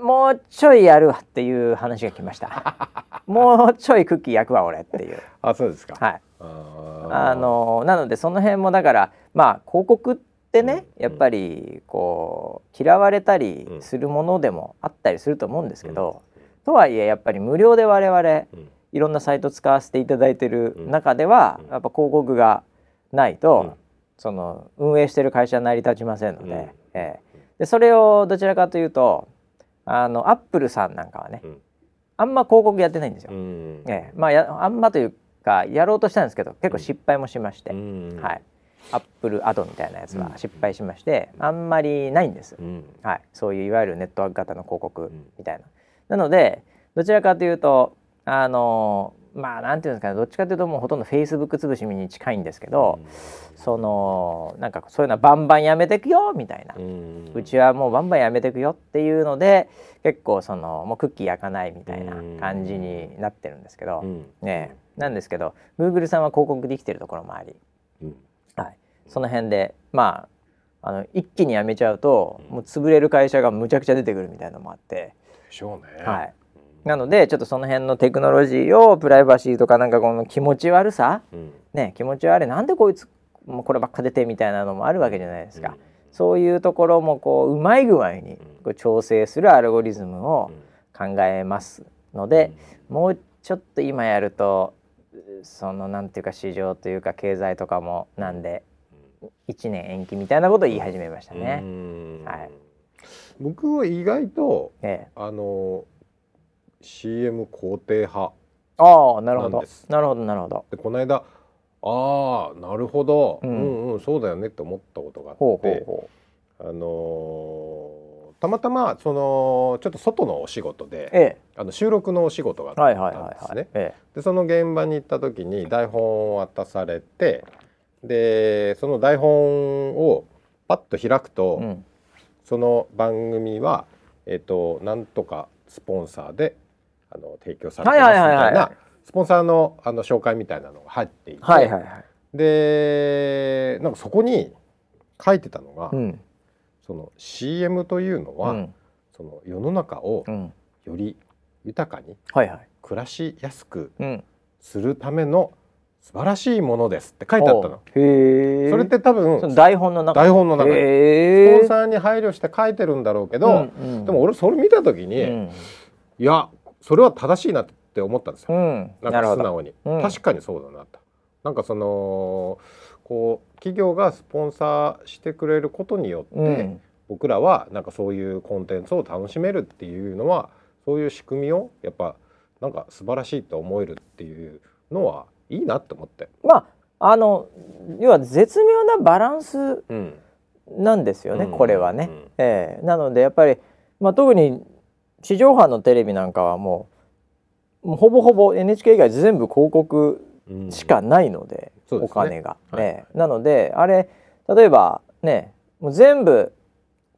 もうちょいやるわっていう話が来ました。もうちょいクッキー焼くわ俺っていう。あそうですか、はい。あのなのでその辺もだからまあ広告ってね、うんやっぱりこう嫌われたりうん。するものでもあったりすると思うんですけど、とはいえやっぱり無料で我々うん。いろんなサイト使わせていただいてるうん。中では、うん。やっぱ広告がないと、うん。その運営してる会社は成り立ちませんので,、うん。ええ。でそれをどちらかというとあのアップルさんなんかはね、うん。あんま広告やってないんですよ。うん。ええ。まあやあんまというかやろうとしたんですけど結構失敗もしまして、うん。はい、アップルアドみたいなやつはうん。失敗しまして、あんまりないんです、うん。はい、そういういわゆるネットワーク型の広告んみたいな。なのでどちらかというとあのまあなんていうんですかね。どっちかというともうほとんどフェイスブック潰しに近いんですけど、そのなんかそういうのはバンバンやめていくよみたいな、うん。うちはもうバンバンやめていくよっていうので結構そのもうクッキー焼かないみたいな感じになってるんですけど、うん。ねえ。なんですけど Google さんは広告できてるところもあり、うん。はい、その辺でまああの一気にやめちゃうと、もう潰れる会社がむちゃくちゃ出てくるみたいなのもあって、でしょうね。はい、なのでちょっとその辺のテクノロジーをプライバシーとかなんかこの気持ち悪さ、うん。ね、気持ち悪いなんでこいつもうこればっか出てみたいなのもあるわけじゃないですか。そういうところもこううまい具合にこう調整するアルゴリズムを考えますので、もうちょっと今やるとそのなんていうか市場というか経済とかもなんで1年延期みたいなことを言い始めましたね。うん。はい。僕は意外とええ、あの CM 肯定派ああなるほどなるほどなるほど。でこの間ああなるほど、ううんん、うんそうだよねって思ったことがあってあのーたまたまそのちょっと外のお仕事う。でえあの収録のお仕事があはいはいはい。ったんですね。えでその現場に行った時に台本を渡されてでその台本をパッと開くと、え、うん、その番組はえっ、となんとかスポンサーであの提供されてますみたいなスポンサーのあの紹介みたいなのが入っていて、はいはいはい。でなんかそこに書いてたのが、うん、その CM というのは、うん、その世の中をうん、より豊かに。暮らしやすくうん、するための素晴らしいものですって書いてあったの。それって多分台本の中台本の中に。へえスポンサーに配慮して書いてるんだろうけど、うんうん。でも俺それ見た時に、うん、いやそれは正しいなって思ったんですよ。うん、なん。か素直に、うん確かにそうだなと。なんかそのこう企業がスポンサーしてくれることによって、うん、僕らはなんかそういうコンテンツを楽しめるっていうのはそういう仕組みをやっぱなんか素晴らしいと思えるっていうのはいいなって思って。まああの要は絶妙なバランスうんなんですよね、うんこれはね。うんええなのでやっぱり、まあ、特に地上波のテレビなんかはもうもうほぼほぼ NHK 以外全部広告うん。しかないので、そうですね。お金が、はい。ね。なのであれ例えばねもう全部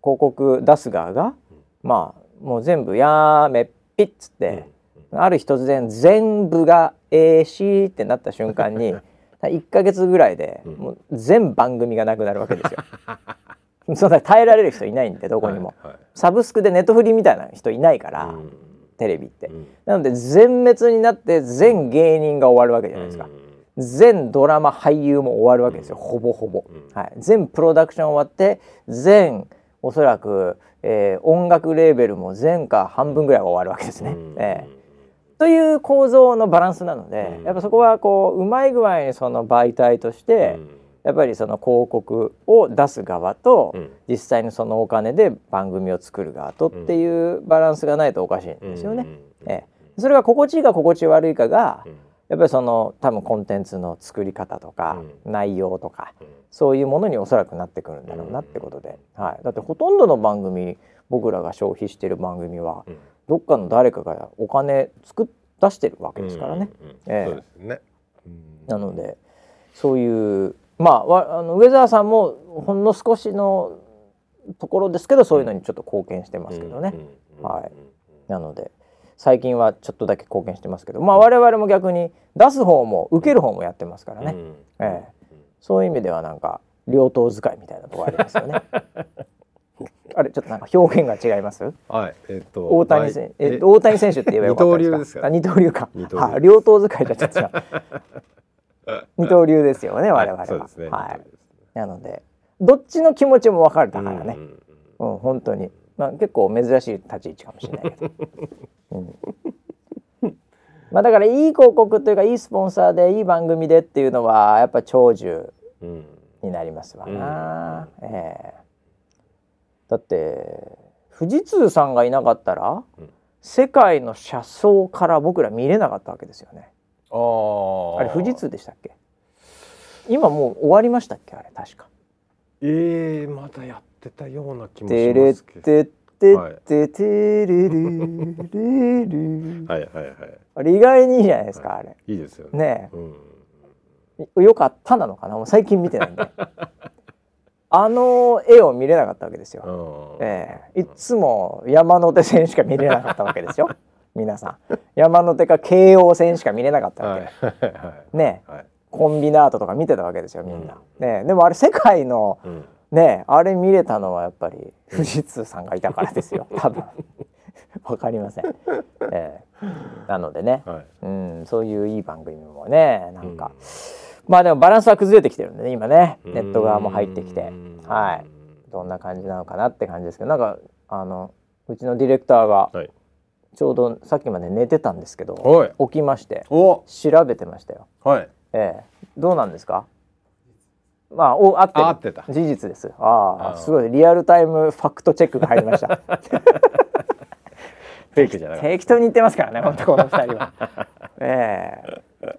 広告出す側が、まあもう全部やめっぴっつって、ある日突然全部が AC ってなった瞬間に 1ヶ月ぐらいでうん。もう全番組がなくなるわけですよ。そんな耐えられる人いないんでどこにも、はいはい。サブスクでネットフリみたいな人いないから、うん。テレビって、うん。なので全滅になって全芸人が終わるわけじゃないですか、全ドラマ俳優も終わるわけですよ、ほぼほぼ、うん。はい、全プロダクション終わって全おそらく、えー音楽レーベルも全か半分ぐらいは終わるわけですね。うん。ええ。という構造のバランスなので、うん。やっぱそこはこううまい具合にその媒体として、うんやっぱりその広告を出す側と、うん。実際にそのお金で番組を作る側とっていうバランスがないとおかしいんですよね。うん。ええ。それが心地いいか心地悪いかが、うん。やっぱりその多分コンテンツの作り方とか、内容とかうん。そういうものにおそらくなってくるんだろうなってことで、はい、だってほとんどの番組僕らが消費してる番組はうん。どっかの誰かがお金作っ出してるわけですからね。ええ。そうですね。うん。なのでそういうまあわあのウェザーさんもほんの少しのところですけどそういうのにちょっと貢献してますけどね。うんはい。なので最近はちょっとだけ貢献してますけど。まあ我々も逆に出す方も受ける方もやってますからね、うん。ええ。そういう意味ではなんか両党使いみたいなところありますよね。あれちょっとなんか表現が違います？はい。えっと大谷選ええ大谷選手って言えばよかったですか？二刀流ですかあ二刀流か。両党使いじゃちょっと 二刀流ですよね我々は、はい。なのでどっちの気持ちも分かるだからね、うんうん、本当に、まあ、結構珍しい立ち位置かもしれないけど、うん、まあだからいい広告というかいいスポンサーでいい番組でっていうのはやっぱ長寿うんになりますわな、ええ。だって富士通さんがいなかったら、うん。世界の車窓から僕ら見れなかったわけですよねあれ富士通でしたっけ？今もう終わりましたっけ？あれ確か。ええまだやってたような気もしますけど。てってててれれれれ。はい。はいはい。あれ意外にいいじゃないですか、あれ。いいですよね。ねうん。えよかったなのかな？もう最近見てないんで。あの絵を見れなかったわけですよ、うんええ。いっつも山手線しか見れなかったわけですよ皆さん。山手か京王線しか見れなかったわはい。け、はい。はい。ね。はい。コンビナートとか見てたわけですよみんな、うん。ね。でもあれ世界のうん。ねあれ見れたのはやっぱり富士通さんがいたからですよ。多分。わかりません、ええ。なのでね、はい。うん、そういういい番組もねなんか、まあでもバランスは崩れてきてるんでね今ね。ネット側も入ってきて。うんはい。どんな感じなのかなって感じですけどなんかあのうちのディレクターがはい。ちょうどさっきまで寝てたんですけど、はい。起きましてお。調べてましたよ。はい。ええ、どうなんですか？まあお合ってる。あ合ってた。事実です。あああー。すごいリアルタイムファクトチェックが入りました。フェイクじゃなかった。適当に言ってますからね本当この二人は。え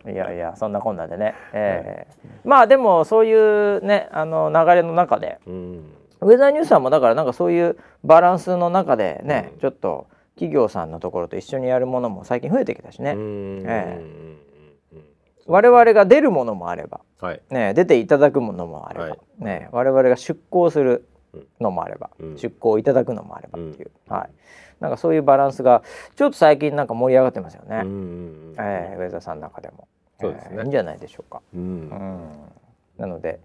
え。いやいやそんなこんなでね。ええ。まあでもそういうねあの流れの中で。うん。ウェザーニュースさんもだからなんかそういうバランスの中でね、うん。ちょっと企業さんのところと一緒にやるものも最近増えてきたしね、うん。ええ。うん。我々が出るものもあれば、はい。ね、出ていただくものもあれば、はい。ね、我々が出向するのもあれば、うん。出向いただくのもあればっていう、うん。はい、なんかそういうバランスがちょっと最近なんか盛り上がってますよね、うんうんええウェザーさんの中でも、そうですね。ええいいんじゃないでしょうか。うん。うん。なので、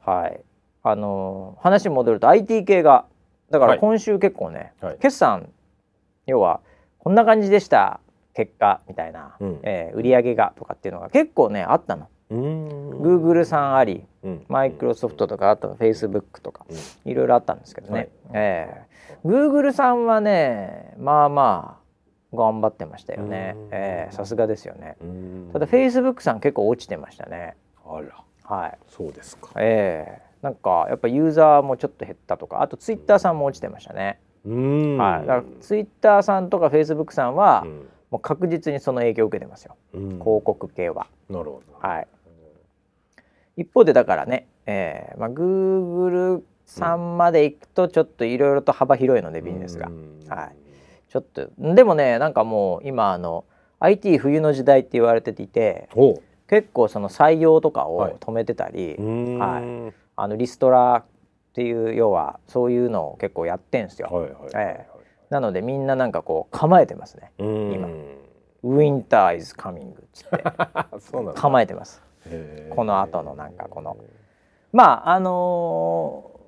はい、あのー話戻ると IT 系がだからはい。今週結構ね、はい。決算要はこんな感じでした結果みたいな、うん。えー売上がとかっていうのが結構ねあったの。うん。Google さんあり、うん。マイクロソフトとかあと Facebook とかうん。いろいろあったんですけどね、はい。えー Google さんはねまあまあ頑張ってましたよね。うん。えーさすがですよね。うん。ただ Facebook さん結構落ちてましたね。あら、はい。そうですか。ええなんかやっぱユーザーもちょっと減ったとかあとツイッターさんも落ちてましたね、うん。はい、だからツイッターさんとかフェイスブックさんは、うん。もう確実にその影響を受けてますよ。うん。広告系は、なるほど。はい。一方でだからね、えーまあ、Google さんまで行くとちょっといろいろと幅広いのでビジネスが、うん。はい。ちょっとでもねなんかもう今あの IT 冬の時代って言われていてほ結構その採用とかはい。を止めてたり、う。うん。はい。あのリストラっていう要はそういうのを結構やってんすよ、はいはい。ええ。なのでみんななんかこう構えてますね。うん。今「Winter is coming」っつって。そうなんだ。構えてます。この後のなんかこの。まああのー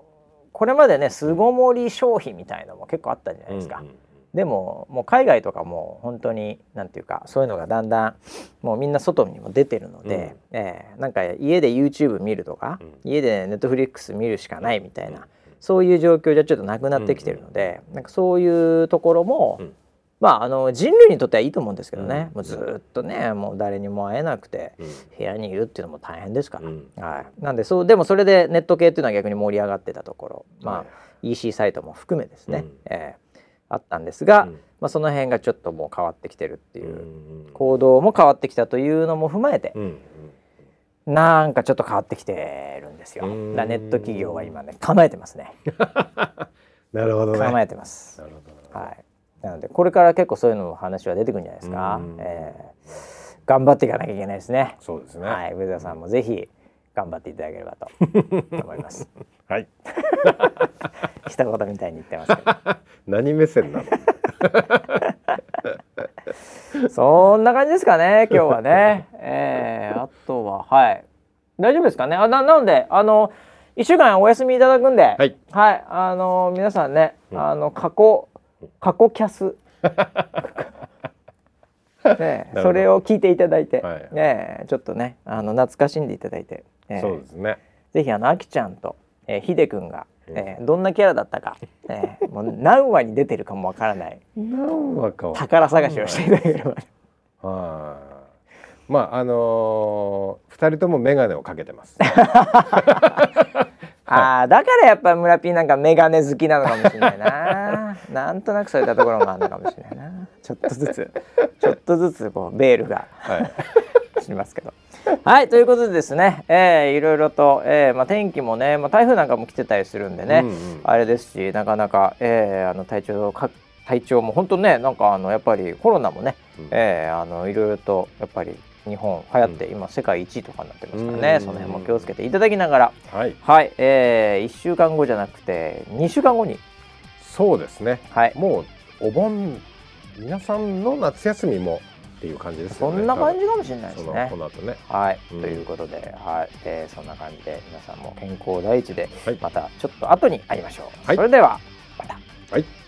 これまでね巣ごもり消費みたいのも結構あったじゃないですか。うんうんでももう海外とかも本当になんていうかそういうのがだんだんもうみんな外にも出てるので、えーなんか家で YouTube 見るとか、うん。家で Netflix 見るしかないみたいな、そういう状況じゃちょっとなくなってきてるので、なんかそういうところも、うん。まああの人類にとってはいいと思うんですけどね、うん。もうずーっとねもう誰にも会えなくてうん。部屋にいるっていうのも大変ですから、うん。はい、なんでそうでもそれでネット系っていうのは逆に盛り上がってたところ、まあ、はい。EC サイトも含めですね、うん。えーあったんですが、うんまあ、その辺がちょっともう変わってきてるっていう、うん行動も変わってきたというのも踏まえてう、んなんかちょっと変わってきてるんですよ。うんだネット企業が今ね構えてますね。なるほどね構えてます。なるほどはい。なのでこれから結構そういうの話は出てくるんじゃないですかうん。えー頑張っていかなきゃいけないですね。そうですねはい、上田さんもぜひ頑張っていただければと思います。はい 一言みたいに言ってますけど。何目線なの？そんな感じですかね今日はね。えー、あとははい。大丈夫ですかね？あななのであの一週間お休みいただくんで、はい。あの皆さんね、うん。あの過去過去キャス。ねそれを聞いていただいて、はい。ねちょっとねあの懐かしんでいただいて、え。ーそうですね。ぜひあのあきちゃんと、えー、ひでくんが、うんえーどんなキャラだったか、えーもう何話に出てるかもわからない。何話かは。宝探しをしていただければ。はい。まああのー二人とも眼鏡をかけてます。ああだからやっぱ村 P なんかメガネ好きなのかもしれないな。なんとなくそういったところがあるのかもしれないな。ちょっとずつちょっとずつこうベールが。はいしますけど。はいということでですね、えーいろいろと、えーまあ、天気もね、まあ、台風なんかも来てたりするんでね、うんうん。あれですしなかなか、えーあの体調か体調も本当ねなんかあのやっぱりコロナもね、うん。えーあのいろいろとやっぱり日本流行って、今世界一位とかになってますからね、うん。その辺も気をつけていただきながら。はい。はい、えー、1週間後じゃなくて2週間後に、そうですね。はい、もうお盆皆さんの夏休みもっていう感じですそよね。んな感じかもしれないですね。こ。の後ね。はい、うん。ということで、はい。えーそんな感じで皆さんも健康第一で、はい。またちょっと後に会いましょう。はい。それではまた。はい